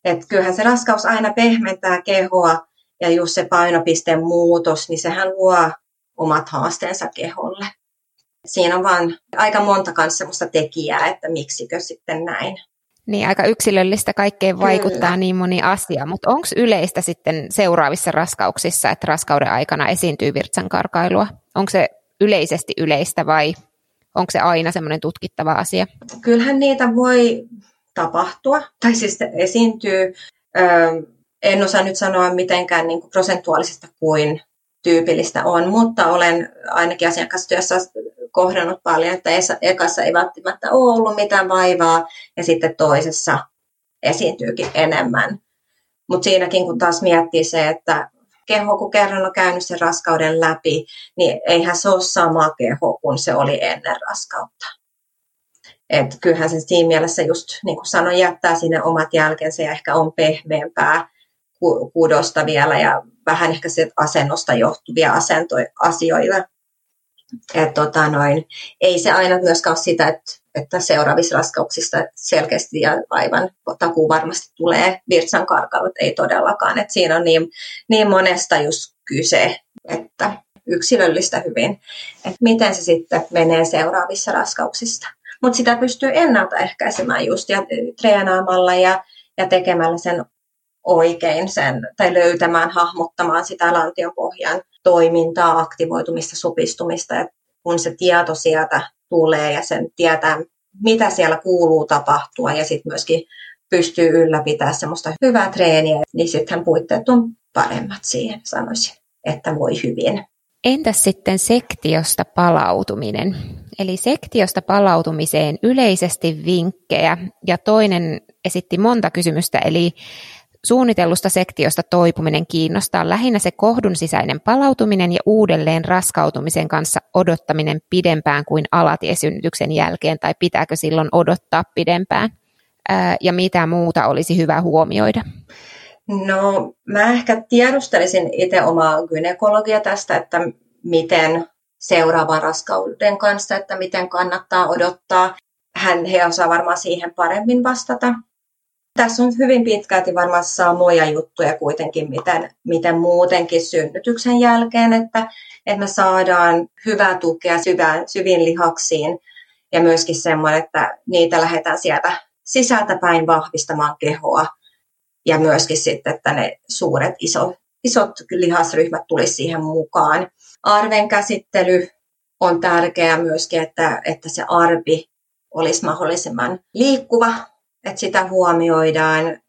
Et kyllähän se raskaus aina pehmentää kehoa ja just se painopisteen muutos, niin sehän luo omat haasteensa keholle. Siinä on vaan aika monta kanssa sellaista tekijää, että miksikö sitten näin. Niin, aika yksilöllistä kaikkeen vaikuttaa Kyllä. niin moni asia, mutta onko yleistä sitten seuraavissa raskauksissa, että raskauden aikana esiintyy virtsankarkailua? Onko se yleisesti yleistä vai Onko se aina semmoinen tutkittava asia? Kyllähän niitä voi tapahtua, tai siis esiintyy. En osaa nyt sanoa mitenkään niin kuin prosentuaalisesti kuin tyypillistä on, mutta olen ainakin asiakastyössä kohdannut paljon, että ekassa ei välttämättä ole ollut mitään vaivaa ja sitten toisessa esiintyykin enemmän. Mutta siinäkin kun taas miettii se, että keho, kun kerran on käynyt sen raskauden läpi, niin eihän se ole sama keho kuin se oli ennen raskautta. Et kyllähän se siinä mielessä just, niin kuin sanoin, jättää sinne omat jälkensä ja ehkä on pehmeämpää kudosta vielä ja vähän ehkä se asennosta johtuvia asentoja, asioita. Et tota noin, ei se aina myöskään ole sitä, että, että seuraavissa raskauksissa selkeästi ja aivan takuu varmasti tulee virtsan karkailut, ei todellakaan. Et siinä on niin, niin monesta just kyse, että yksilöllistä hyvin, että miten se sitten menee seuraavissa raskauksissa. Mutta sitä pystyy ennaltaehkäisemään just ja treenaamalla ja, ja tekemällä sen oikein sen, tai löytämään, hahmottamaan sitä lantion pohjan toimintaa, aktivoitumista, supistumista, että kun se tieto sieltä tulee ja sen tietää, mitä siellä kuuluu tapahtua ja sitten myöskin pystyy ylläpitämään semmoista hyvää treeniä, niin sittenhän puitteet on paremmat siihen, sanoisin, että voi hyvin. Entäs sitten sektiosta palautuminen? Eli sektiosta palautumiseen yleisesti vinkkejä ja toinen esitti monta kysymystä, eli Suunnitellusta sektiosta toipuminen kiinnostaa lähinnä se kohdun sisäinen palautuminen ja uudelleen raskautumisen kanssa odottaminen pidempään kuin alatiesynnytyksen jälkeen, tai pitääkö silloin odottaa pidempään? Ää, ja mitä muuta olisi hyvä huomioida? No, mä ehkä tiedustelisin itse omaa gynekologia tästä, että miten seuraavan raskauden kanssa, että miten kannattaa odottaa. Hän, he osaa varmaan siihen paremmin vastata. Tässä on hyvin pitkälti varmaan samoja juttuja kuitenkin, miten, miten muutenkin synnytyksen jälkeen, että, että me saadaan hyvää tukea syvään, syviin lihaksiin ja myöskin semmoinen, että niitä lähdetään sieltä sisältä päin vahvistamaan kehoa ja myöskin sitten, että ne suuret iso, isot lihasryhmät tulisi siihen mukaan. Arven käsittely on tärkeää myöskin, että, että se arvi olisi mahdollisimman liikkuva, että sitä huomioidaan,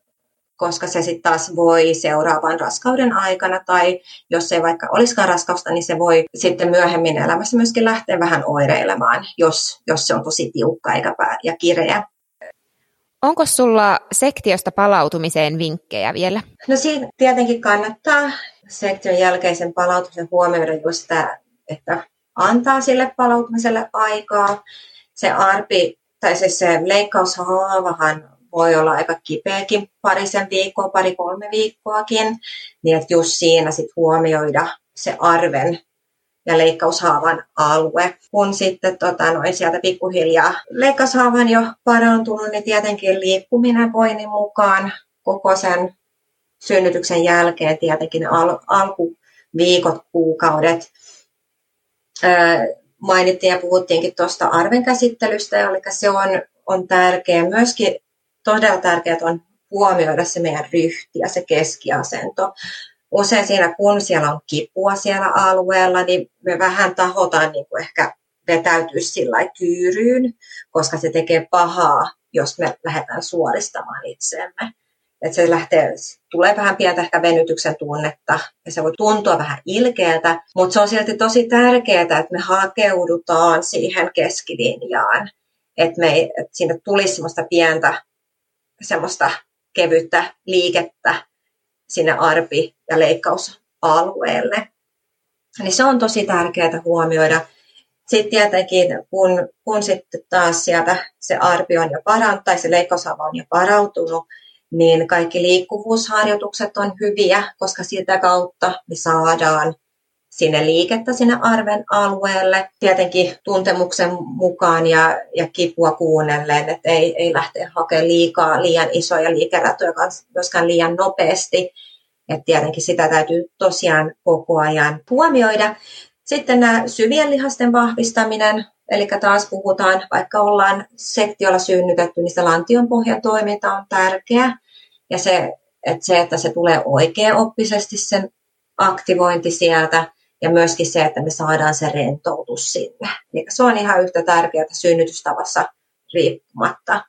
koska se sitten taas voi seuraavan raskauden aikana tai jos ei vaikka olisikaan raskausta, niin se voi sitten myöhemmin elämässä myöskin lähteä vähän oireilemaan, jos, jos se on tosi tiukka eikä pää ja kireä. Onko sulla sektiosta palautumiseen vinkkejä vielä? No siinä tietenkin kannattaa sektion jälkeisen palautumisen huomioida just sitä, että antaa sille palautumiselle aikaa. Se arpi tai siis se leikkaushaavahan voi olla aika kipeäkin parisen viikkoa, pari-kolme viikkoakin, niin että just siinä sit huomioida se arven ja leikkaushaavan alue. Kun sitten tota, noin sieltä pikkuhiljaa leikkaushaavan jo parantunut, niin tietenkin liikkuminen voinnin mukaan koko sen synnytyksen jälkeen tietenkin al- alkuviikot, kuukaudet. Öö, mainittiin ja puhuttiinkin tuosta arven käsittelystä, eli se on, on tärkeä. Myöskin todella tärkeää on huomioida se meidän ryhti ja se keskiasento. usein siinä, kun siellä on kipua siellä alueella, niin me vähän tahotaan niin kuin ehkä vetäytyä sillä kyyryyn, koska se tekee pahaa, jos me lähdetään suoristamaan itseemme. Että se lähtee, tulee vähän pientä ehkä venytyksen tunnetta ja se voi tuntua vähän ilkeältä, mutta se on silti tosi tärkeää, että me hakeudutaan siihen keskilinjaan, että, me, että siinä tulisi semmoista pientä semmoista kevyttä liikettä sinne arpi- ja leikkausalueelle. Niin se on tosi tärkeää huomioida. Sitten tietenkin, kun, kun sitten taas sieltä se arpi on jo parantunut tai se leikkausava on jo parantunut, niin kaikki liikkuvuusharjoitukset on hyviä, koska sitä kautta me saadaan sinne liikettä sinne arven alueelle. Tietenkin tuntemuksen mukaan ja, ja kipua kuunnellen, että ei, ei lähteä hakemaan liikaa liian isoja liikeratoja myöskään liian nopeasti. Et tietenkin sitä täytyy tosiaan koko ajan huomioida. Sitten nämä syvien lihasten vahvistaminen, eli taas puhutaan, vaikka ollaan sektiolla synnytetty, niin se lantion pohjatoiminta on tärkeä. Ja se, että se, että se tulee oikeaoppisesti sen aktivointi sieltä, ja myöskin se, että me saadaan se rentoutus sinne. Eli se on ihan yhtä tärkeää synnytystavassa riippumatta.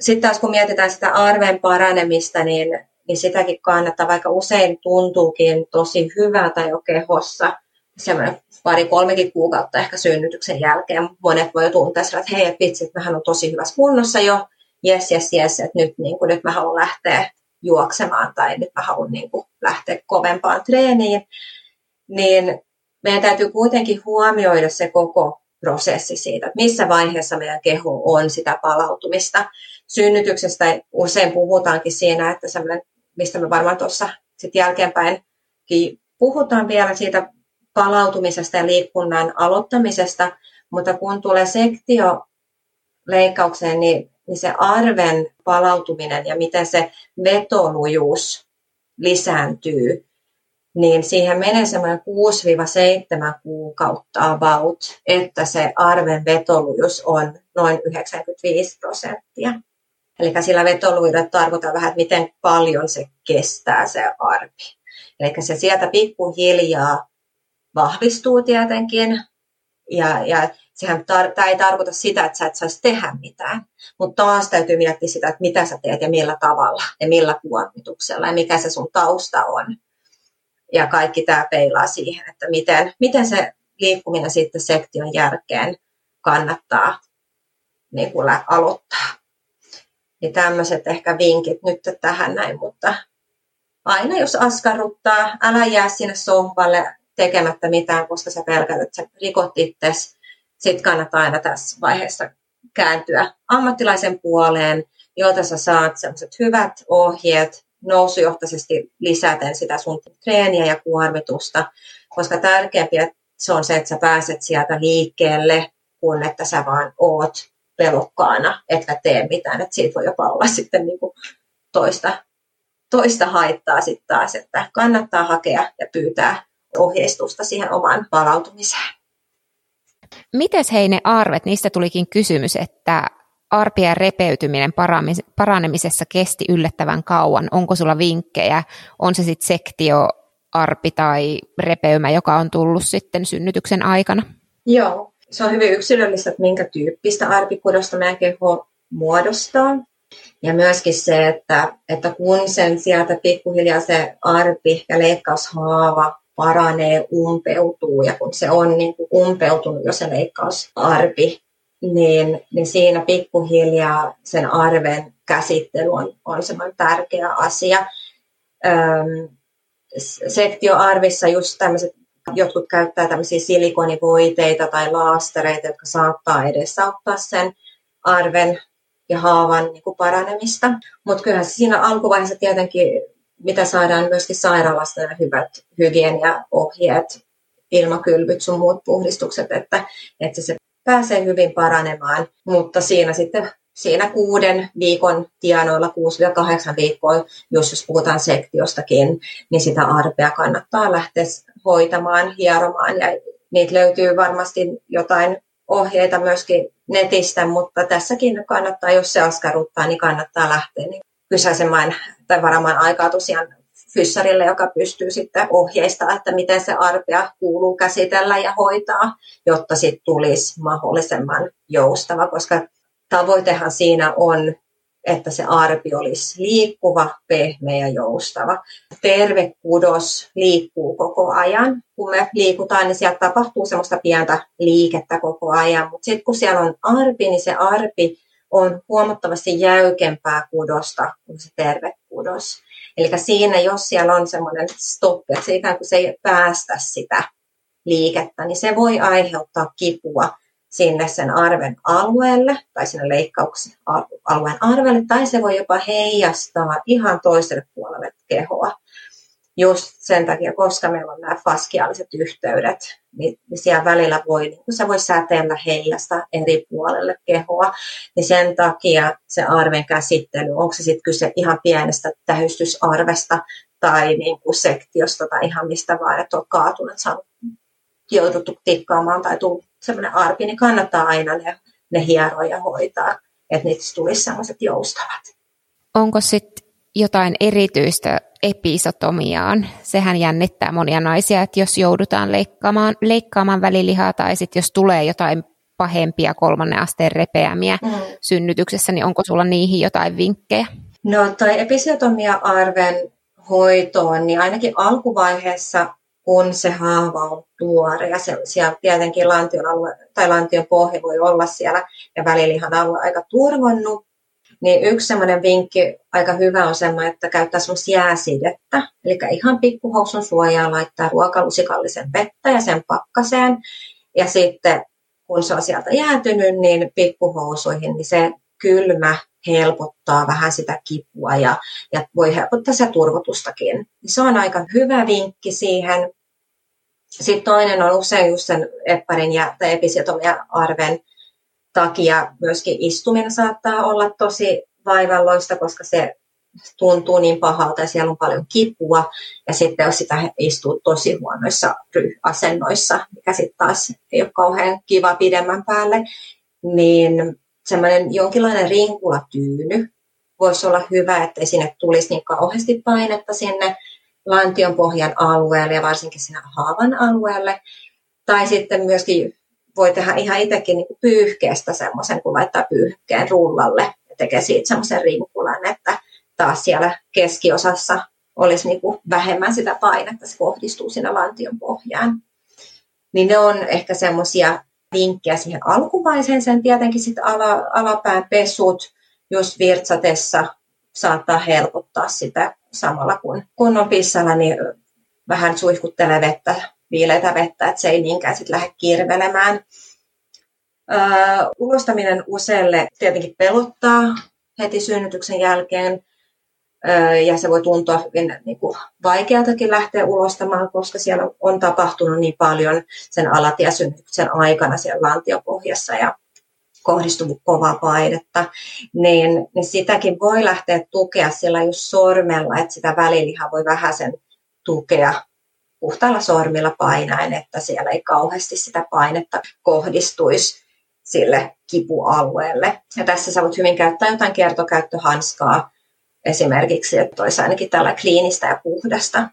Sitten taas kun mietitään sitä arven paranemista, niin, niin sitäkin kannattaa, vaikka usein tuntuukin tosi hyvältä jo kehossa, semmoinen pari kolmekin kuukautta ehkä synnytyksen jälkeen. Monet voi tuntea että hei, vitsi, että mähän on tosi hyvässä kunnossa jo, jes, jes, jes, että nyt, niin kuin, nyt mä haluan lähteä juoksemaan tai nyt mä haluan niin kuin, lähteä kovempaan treeniin niin meidän täytyy kuitenkin huomioida se koko prosessi siitä, että missä vaiheessa meidän keho on sitä palautumista. Synnytyksestä usein puhutaankin siinä, että mistä me varmaan tuossa sitten jälkeenpäin puhutaan vielä siitä palautumisesta ja liikunnan aloittamisesta, mutta kun tulee sektio leikkaukseen, niin, niin se arven palautuminen ja miten se vetolujuus lisääntyy, niin siihen menee semmoinen 6-7 kuukautta about, että se arven vetolujuus on noin 95 prosenttia. Eli sillä vetoluidella tarkoittaa vähän, että miten paljon se kestää se arvi. Eli se sieltä pikkuhiljaa vahvistuu tietenkin, ja, ja sehän tar- tämä ei tarkoita sitä, että sä et saisi tehdä mitään, mutta taas täytyy miettiä sitä, että mitä sä teet ja millä tavalla ja millä kuormituksella ja mikä se sun tausta on ja kaikki tämä peilaa siihen, että miten, miten se liikkuminen sitten sektion jälkeen kannattaa niin kuin aloittaa. Niin tämmöiset ehkä vinkit nyt tähän näin, mutta aina jos askarruttaa, älä jää sinne sohvalle tekemättä mitään, koska sä pelkät, että sä rikot itsesi. Sitten kannattaa aina tässä vaiheessa kääntyä ammattilaisen puoleen, jolta sä saat sellaiset hyvät ohjeet, nousujohtaisesti lisäten sitä sun treeniä ja kuormitusta, koska tärkeämpiä se on se, että sä pääset sieltä liikkeelle, kun että sä vaan oot pelokkaana, etkä tee mitään. Että siitä voi jopa olla sitten niin kuin toista, toista haittaa sitten taas, että kannattaa hakea ja pyytää ohjeistusta siihen omaan palautumiseen. Miten hei ne arvet, niistä tulikin kysymys, että arpien repeytyminen paranemisessa kesti yllättävän kauan. Onko sulla vinkkejä? On se sitten sektio, arpi tai repeymä, joka on tullut sitten synnytyksen aikana? Joo, se on hyvin yksilöllistä, että minkä tyyppistä arpikudosta meidän keho muodostaa. Ja myöskin se, että, että kun sen sieltä pikkuhiljaa se arpi ja leikkaushaava paranee, umpeutuu, ja kun se on niin kuin umpeutunut jo se leikkausarpi, niin, niin siinä pikkuhiljaa sen arven käsittely on, on semmoinen tärkeä asia. Öm, sektioarvissa just tämmöiset, jotkut käyttää tämmöisiä silikonivoiteita tai laastereita, jotka saattaa edesauttaa sen arven ja haavan niin kuin paranemista. Mutta kyllähän siinä alkuvaiheessa tietenkin, mitä saadaan myöskin sairaalasta ja hyvät hygieniaohjeet, ilmakylvyt sun muut puhdistukset, että, että se pääsee hyvin paranemaan, mutta siinä sitten siinä kuuden viikon tienoilla, 6-8 viikkoa, jos, jos puhutaan sektiostakin, niin sitä arpea kannattaa lähteä hoitamaan, hieromaan. Ja niitä löytyy varmasti jotain ohjeita myöskin netistä, mutta tässäkin kannattaa, jos se askarruttaa, niin kannattaa lähteä. niin kysäisemään tai varamaan aikaa tosiaan fyssarille, joka pystyy sitten ohjeistamaan, että miten se arpea kuuluu käsitellä ja hoitaa, jotta sitten tulisi mahdollisimman joustava, koska tavoitehan siinä on, että se arpi olisi liikkuva, pehmeä ja joustava. Terve kudos liikkuu koko ajan. Kun me liikutaan, niin sieltä tapahtuu semmoista pientä liikettä koko ajan, mutta sitten kun siellä on arpi, niin se arpi on huomattavasti jäykempää kudosta kuin se terve kudos. Eli siinä, jos siellä on semmoinen stoppi, että se ikään kuin se ei päästä sitä liikettä, niin se voi aiheuttaa kipua sinne sen arven alueelle tai sinne leikkauksen alueen arvelle, tai se voi jopa heijastaa ihan toiselle puolelle kehoa just sen takia, koska meillä on nämä faskiaaliset yhteydet, niin, niin siellä välillä voi, niin kun se voi säteellä heijasta eri puolelle kehoa, niin sen takia se arven käsittely, onko se sitten kyse ihan pienestä tähystysarvesta tai niin kuin sektiosta tai ihan mistä vaan, että on kaatunut, saanut jouduttu tikkaamaan tai tullut sellainen arpi, niin kannattaa aina ne, ne hieroja ja hoitaa, että niistä tulisi sellaiset joustavat. Onko sitten jotain erityistä episotomiaan. Sehän jännittää monia naisia, että jos joudutaan leikkaamaan, leikkaamaan välilihaa tai sitten jos tulee jotain pahempia kolmannen asteen repeämiä mm. synnytyksessä, niin onko sulla niihin jotain vinkkejä? No toi episiotomia-arven hoitoon, niin ainakin alkuvaiheessa, kun se haava on tuore ja se, siellä tietenkin lantion, alue, tai lantion pohja voi olla siellä ja välilihan alue aika turvonnut, niin yksi semmoinen vinkki aika hyvä on semmoinen, että käyttää semmoista jääsidettä. Eli ihan pikkuhousun suojaa laittaa ruokalusikallisen vettä ja sen pakkaseen. Ja sitten kun se on sieltä jäätynyt, niin pikkuhousuihin, niin se kylmä helpottaa vähän sitä kipua ja, ja voi helpottaa se turvotustakin. Se on aika hyvä vinkki siihen. Sitten toinen on usein just sen epparin ja, tai arven takia myöskin istuminen saattaa olla tosi vaivalloista, koska se tuntuu niin pahalta ja siellä on paljon kipua. Ja sitten jos sitä istuu tosi huonoissa asennoissa, mikä sitten taas ei ole kauhean kiva pidemmän päälle, niin semmoinen jonkinlainen rinkulatyyny voisi olla hyvä, ettei sinne tulisi niin kauheasti painetta sinne lantion pohjan alueelle ja varsinkin sinne haavan alueelle. Tai sitten myöskin voi tehdä ihan itsekin niin pyyhkeestä semmoisen, kun laittaa pyyhkeen rullalle ja tekee siitä semmoisen rinkulan, että taas siellä keskiosassa olisi niin kuin vähemmän sitä painetta, se kohdistuu sinne lantion pohjaan. Niin ne on ehkä semmoisia vinkkejä siihen alkuvaiheeseen, tietenkin sitten ala, alapään pesut, jos virtsatessa saattaa helpottaa sitä samalla kun, kun on pissalla, niin vähän suihkuttelee vettä viileitä vettä, että se ei niinkään sitten lähde kirvelemään. Öö, ulostaminen useille tietenkin pelottaa heti synnytyksen jälkeen, öö, ja se voi tuntua hyvin niin kuin, vaikealtakin lähteä ulostamaan, koska siellä on tapahtunut niin paljon sen alatiesynnytyksen aikana siellä lantiopohjassa ja kohdistunut kovaa painetta, niin, niin sitäkin voi lähteä tukea sillä just sormella, että sitä välilihaa voi vähän sen tukea puhtailla sormilla painaen, että siellä ei kauheasti sitä painetta kohdistuisi sille kipualueelle. Ja tässä sä voit hyvin käyttää jotain kiertokäyttöhanskaa esimerkiksi, että olisi ainakin tällä kliinistä ja puhdasta.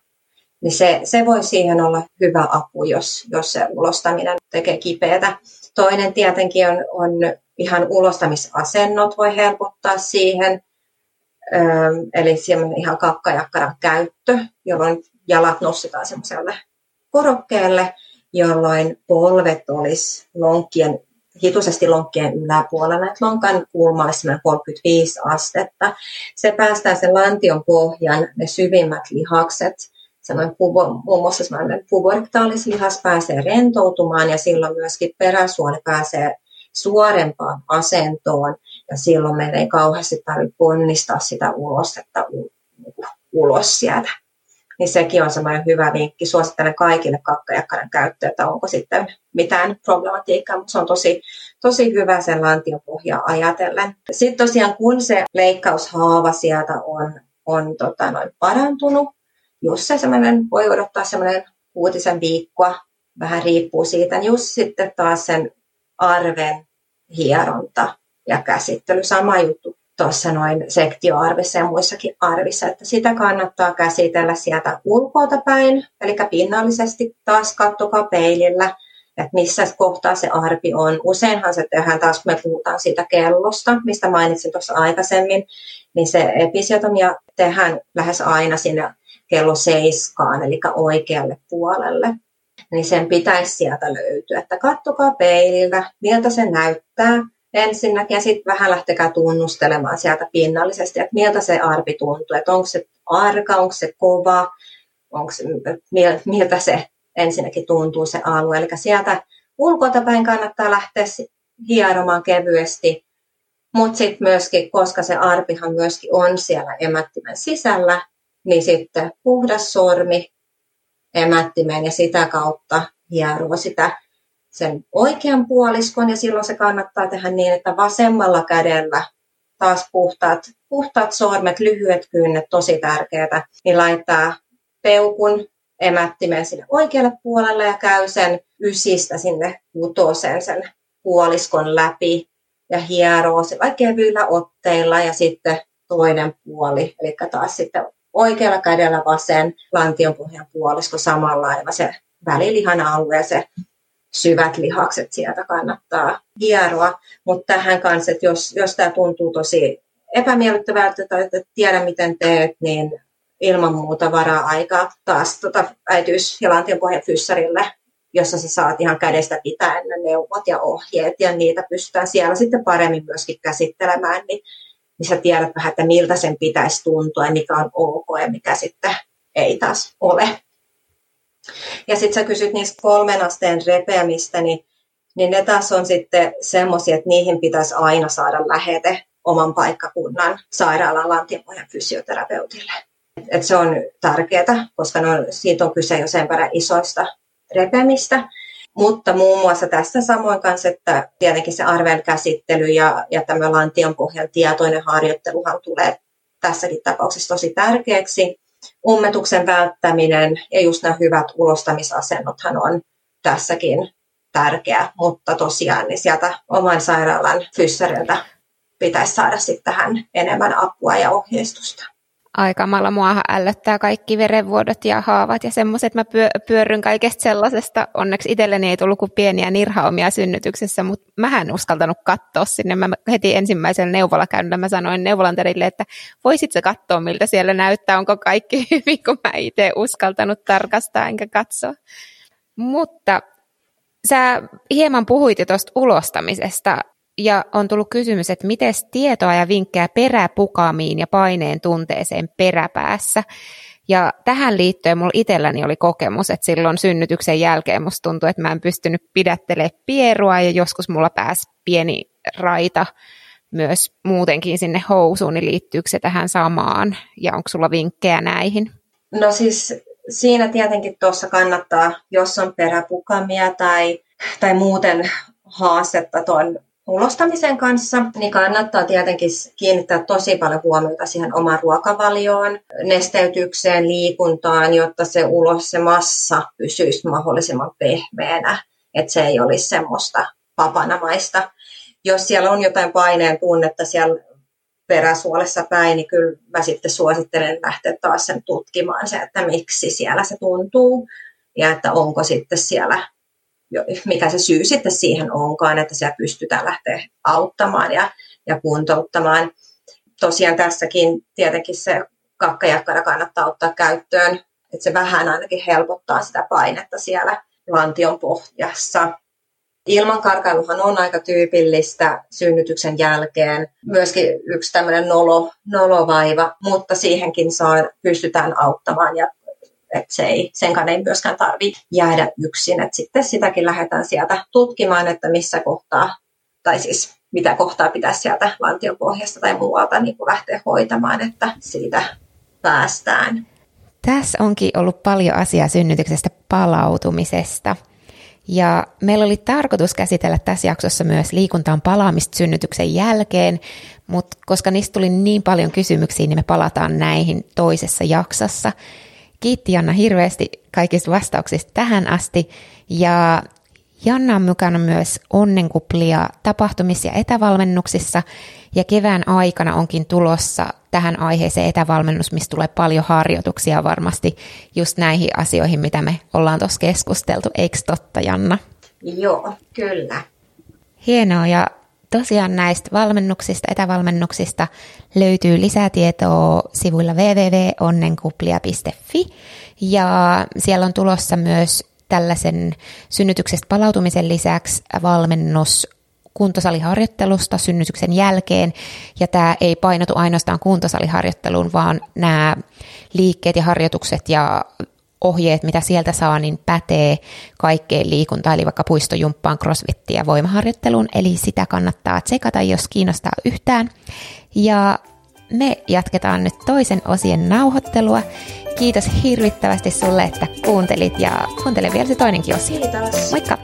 Niin se, se voi siihen olla hyvä apu, jos, jos se ulostaminen tekee kipeätä. Toinen tietenkin on, on ihan ulostamisasennot voi helpottaa siihen. Eli ihan kakkajakkaran käyttö, jolloin jalat nostetaan semmoiselle korokkeelle, jolloin polvet olisi lonkkien, hituisesti lonkkien yläpuolella, että lonkan kulma olisi 35 astetta. Se päästää sen lantion pohjan, ne syvimmät lihakset, semmoinen pubo, muun muassa semmoinen puboriktaalislihas pääsee rentoutumaan ja silloin myöskin peräsuoni pääsee suorempaan asentoon ja silloin meidän ei kauheasti tarvitse ponnistaa sitä ulostetta ulos sieltä niin sekin on semmoinen hyvä vinkki. Suosittelen kaikille kakkajakkaran käyttöä, että onko sitten mitään problematiikkaa, mutta se on tosi, tosi hyvä sen lantiopohjaa ajatellen. Sitten tosiaan, kun se leikkaushaava sieltä on, on tota, noin parantunut, jos se semmoinen, voi odottaa semmoinen kuutisen viikkoa, vähän riippuu siitä, niin just sitten taas sen arven hieronta ja käsittely. Sama juttu tuossa noin sektioarvissa ja muissakin arvissa, että sitä kannattaa käsitellä sieltä ulkoota päin, eli pinnallisesti taas kattokaa peilillä, että missä kohtaa se arpi on. Useinhan se tehdään taas, kun me puhutaan siitä kellosta, mistä mainitsin tuossa aikaisemmin, niin se episiotomia tehdään lähes aina sinne kello seiskaan, eli oikealle puolelle. Niin sen pitäisi sieltä löytyä, että kattokaa peililtä, miltä se näyttää, ensinnäkin ja sitten vähän lähtekää tunnustelemaan sieltä pinnallisesti, että miltä se arpi tuntuu, että onko se arka, onko se kova, onko se, miltä se ensinnäkin tuntuu se alue. Eli sieltä ulkotapäin kannattaa lähteä hieromaan kevyesti, mutta sitten myöskin, koska se arpihan myöskin on siellä emättimen sisällä, niin sitten puhdas sormi emättimeen ja sitä kautta hieroo sitä sen oikean puoliskon ja silloin se kannattaa tehdä niin, että vasemmalla kädellä taas puhtaat, puhtaat sormet, lyhyet kynnet, tosi tärkeää, niin laittaa peukun emättimen sinne oikealle puolelle ja käy sen ysistä sinne kutoseen sen puoliskon läpi ja hieroo sillä kevyillä otteilla ja sitten toinen puoli, eli taas sitten oikealla kädellä vasen lantionpohjan puolisko samalla lailla se välilihan alue ja se syvät lihakset sieltä kannattaa hieroa. Mutta tähän kanssa, että jos, jos tämä tuntuu tosi epämiellyttävältä tai että tiedä miten teet, niin ilman muuta varaa aikaa taas tota äitiys- ja lantionpohjan fyssarille, jossa sä saat ihan kädestä pitäen ne neuvot ja ohjeet ja niitä pystytään siellä sitten paremmin myöskin käsittelemään, niin, niin sä tiedät vähän, että miltä sen pitäisi tuntua ja mikä on ok ja mikä sitten ei taas ole. Ja sitten sä kysyt niistä kolmen asteen repeämistä, niin, niin ne taas on sitten semmoisia, että niihin pitäisi aina saada lähete oman paikkakunnan sairaalan lantionpohjan fysioterapeutille. Et se on tärkeää, koska no, siitä on kyse jo sen verran isoista repemistä. Mutta muun muassa tässä samoin kanssa, että tietenkin se arven käsittely ja, ja tämä lantion pohjan tietoinen harjoitteluhan tulee tässäkin tapauksessa tosi tärkeäksi ummetuksen välttäminen ja just nämä hyvät ulostamisasennothan on tässäkin tärkeä, mutta tosiaan niin sieltä oman sairaalan fyssarilta pitäisi saada sitten tähän enemmän apua ja ohjeistusta aikamalla muahan ällöttää kaikki verenvuodot ja haavat ja semmoiset. Mä pyörryn kaikesta sellaisesta. Onneksi itselleni ei tullut kuin pieniä nirhaumia synnytyksessä, mutta mä en uskaltanut katsoa sinne. Mä heti ensimmäisellä neuvolakäynnillä mä sanoin neuvolanterille, että voisit sä katsoa, miltä siellä näyttää, onko kaikki hyvin, kun mä itse uskaltanut tarkastaa enkä katsoa. Mutta sä hieman puhuit tuosta ulostamisesta ja on tullut kysymys, että miten tietoa ja vinkkejä peräpukamiin ja paineen tunteeseen peräpäässä. Ja tähän liittyen mulla itselläni oli kokemus, että silloin synnytyksen jälkeen musta tuntui, että mä en pystynyt pidättelemään pierua ja joskus mulla pääsi pieni raita myös muutenkin sinne housuun, niin liittyykö se tähän samaan ja onko sulla vinkkejä näihin? No siis siinä tietenkin tuossa kannattaa, jos on peräpukamia tai, tai muuten haastetta tuon ulostamisen kanssa, niin kannattaa tietenkin kiinnittää tosi paljon huomiota siihen omaan ruokavalioon, nesteytykseen, liikuntaan, jotta se ulos, se massa pysyisi mahdollisimman pehmeänä, että se ei olisi semmoista papanamaista. Jos siellä on jotain paineen tunnetta siellä peräsuolessa päin, niin kyllä mä sitten suosittelen lähteä taas sen tutkimaan se, että miksi siellä se tuntuu ja että onko sitten siellä mikä se syy sitten siihen onkaan, että siellä pystytään lähteä auttamaan ja, ja kuntouttamaan. Tosiaan tässäkin tietenkin se kakkajakkara kannattaa ottaa käyttöön, että se vähän ainakin helpottaa sitä painetta siellä lantion pohjassa. Ilmankarkailuhan on aika tyypillistä synnytyksen jälkeen. Myöskin yksi tämmöinen nolo, nolovaiva, mutta siihenkin saa, pystytään auttamaan ja että se ei, senkaan ei myöskään tarvitse jäädä yksin. Et sitten sitäkin lähdetään sieltä tutkimaan, että missä kohtaa, tai siis mitä kohtaa pitäisi sieltä lantiopohjasta tai muualta niin lähteä hoitamaan, että siitä päästään. Tässä onkin ollut paljon asiaa synnytyksestä palautumisesta. Ja meillä oli tarkoitus käsitellä tässä jaksossa myös liikuntaan palaamista synnytyksen jälkeen, mutta koska niistä tuli niin paljon kysymyksiä, niin me palataan näihin toisessa jaksossa. Kiitti Janna hirveästi kaikista vastauksista tähän asti ja Janna on mukana myös onnenkuplia tapahtumissa ja etävalmennuksissa, ja kevään aikana onkin tulossa tähän aiheeseen etävalmennus, missä tulee paljon harjoituksia varmasti just näihin asioihin, mitä me ollaan tuossa keskusteltu. Eikö totta, Janna? Joo, kyllä. Hienoa, ja tosiaan näistä valmennuksista, etävalmennuksista löytyy lisätietoa sivuilla www.onnenkuplia.fi, ja siellä on tulossa myös tällaisen synnytyksestä palautumisen lisäksi valmennus kuntosaliharjoittelusta synnytyksen jälkeen. Ja tämä ei painotu ainoastaan kuntosaliharjoitteluun, vaan nämä liikkeet ja harjoitukset ja ohjeet, mitä sieltä saa, niin pätee kaikkeen liikuntaan, eli vaikka puistojumppaan, crossfittiin ja voimaharjoitteluun, eli sitä kannattaa tsekata, jos kiinnostaa yhtään. Ja me jatketaan nyt toisen osien nauhoittelua. Kiitos hirvittävästi sulle, että kuuntelit ja kuuntele vielä se toinenkin osio. Kiitos. Moikka!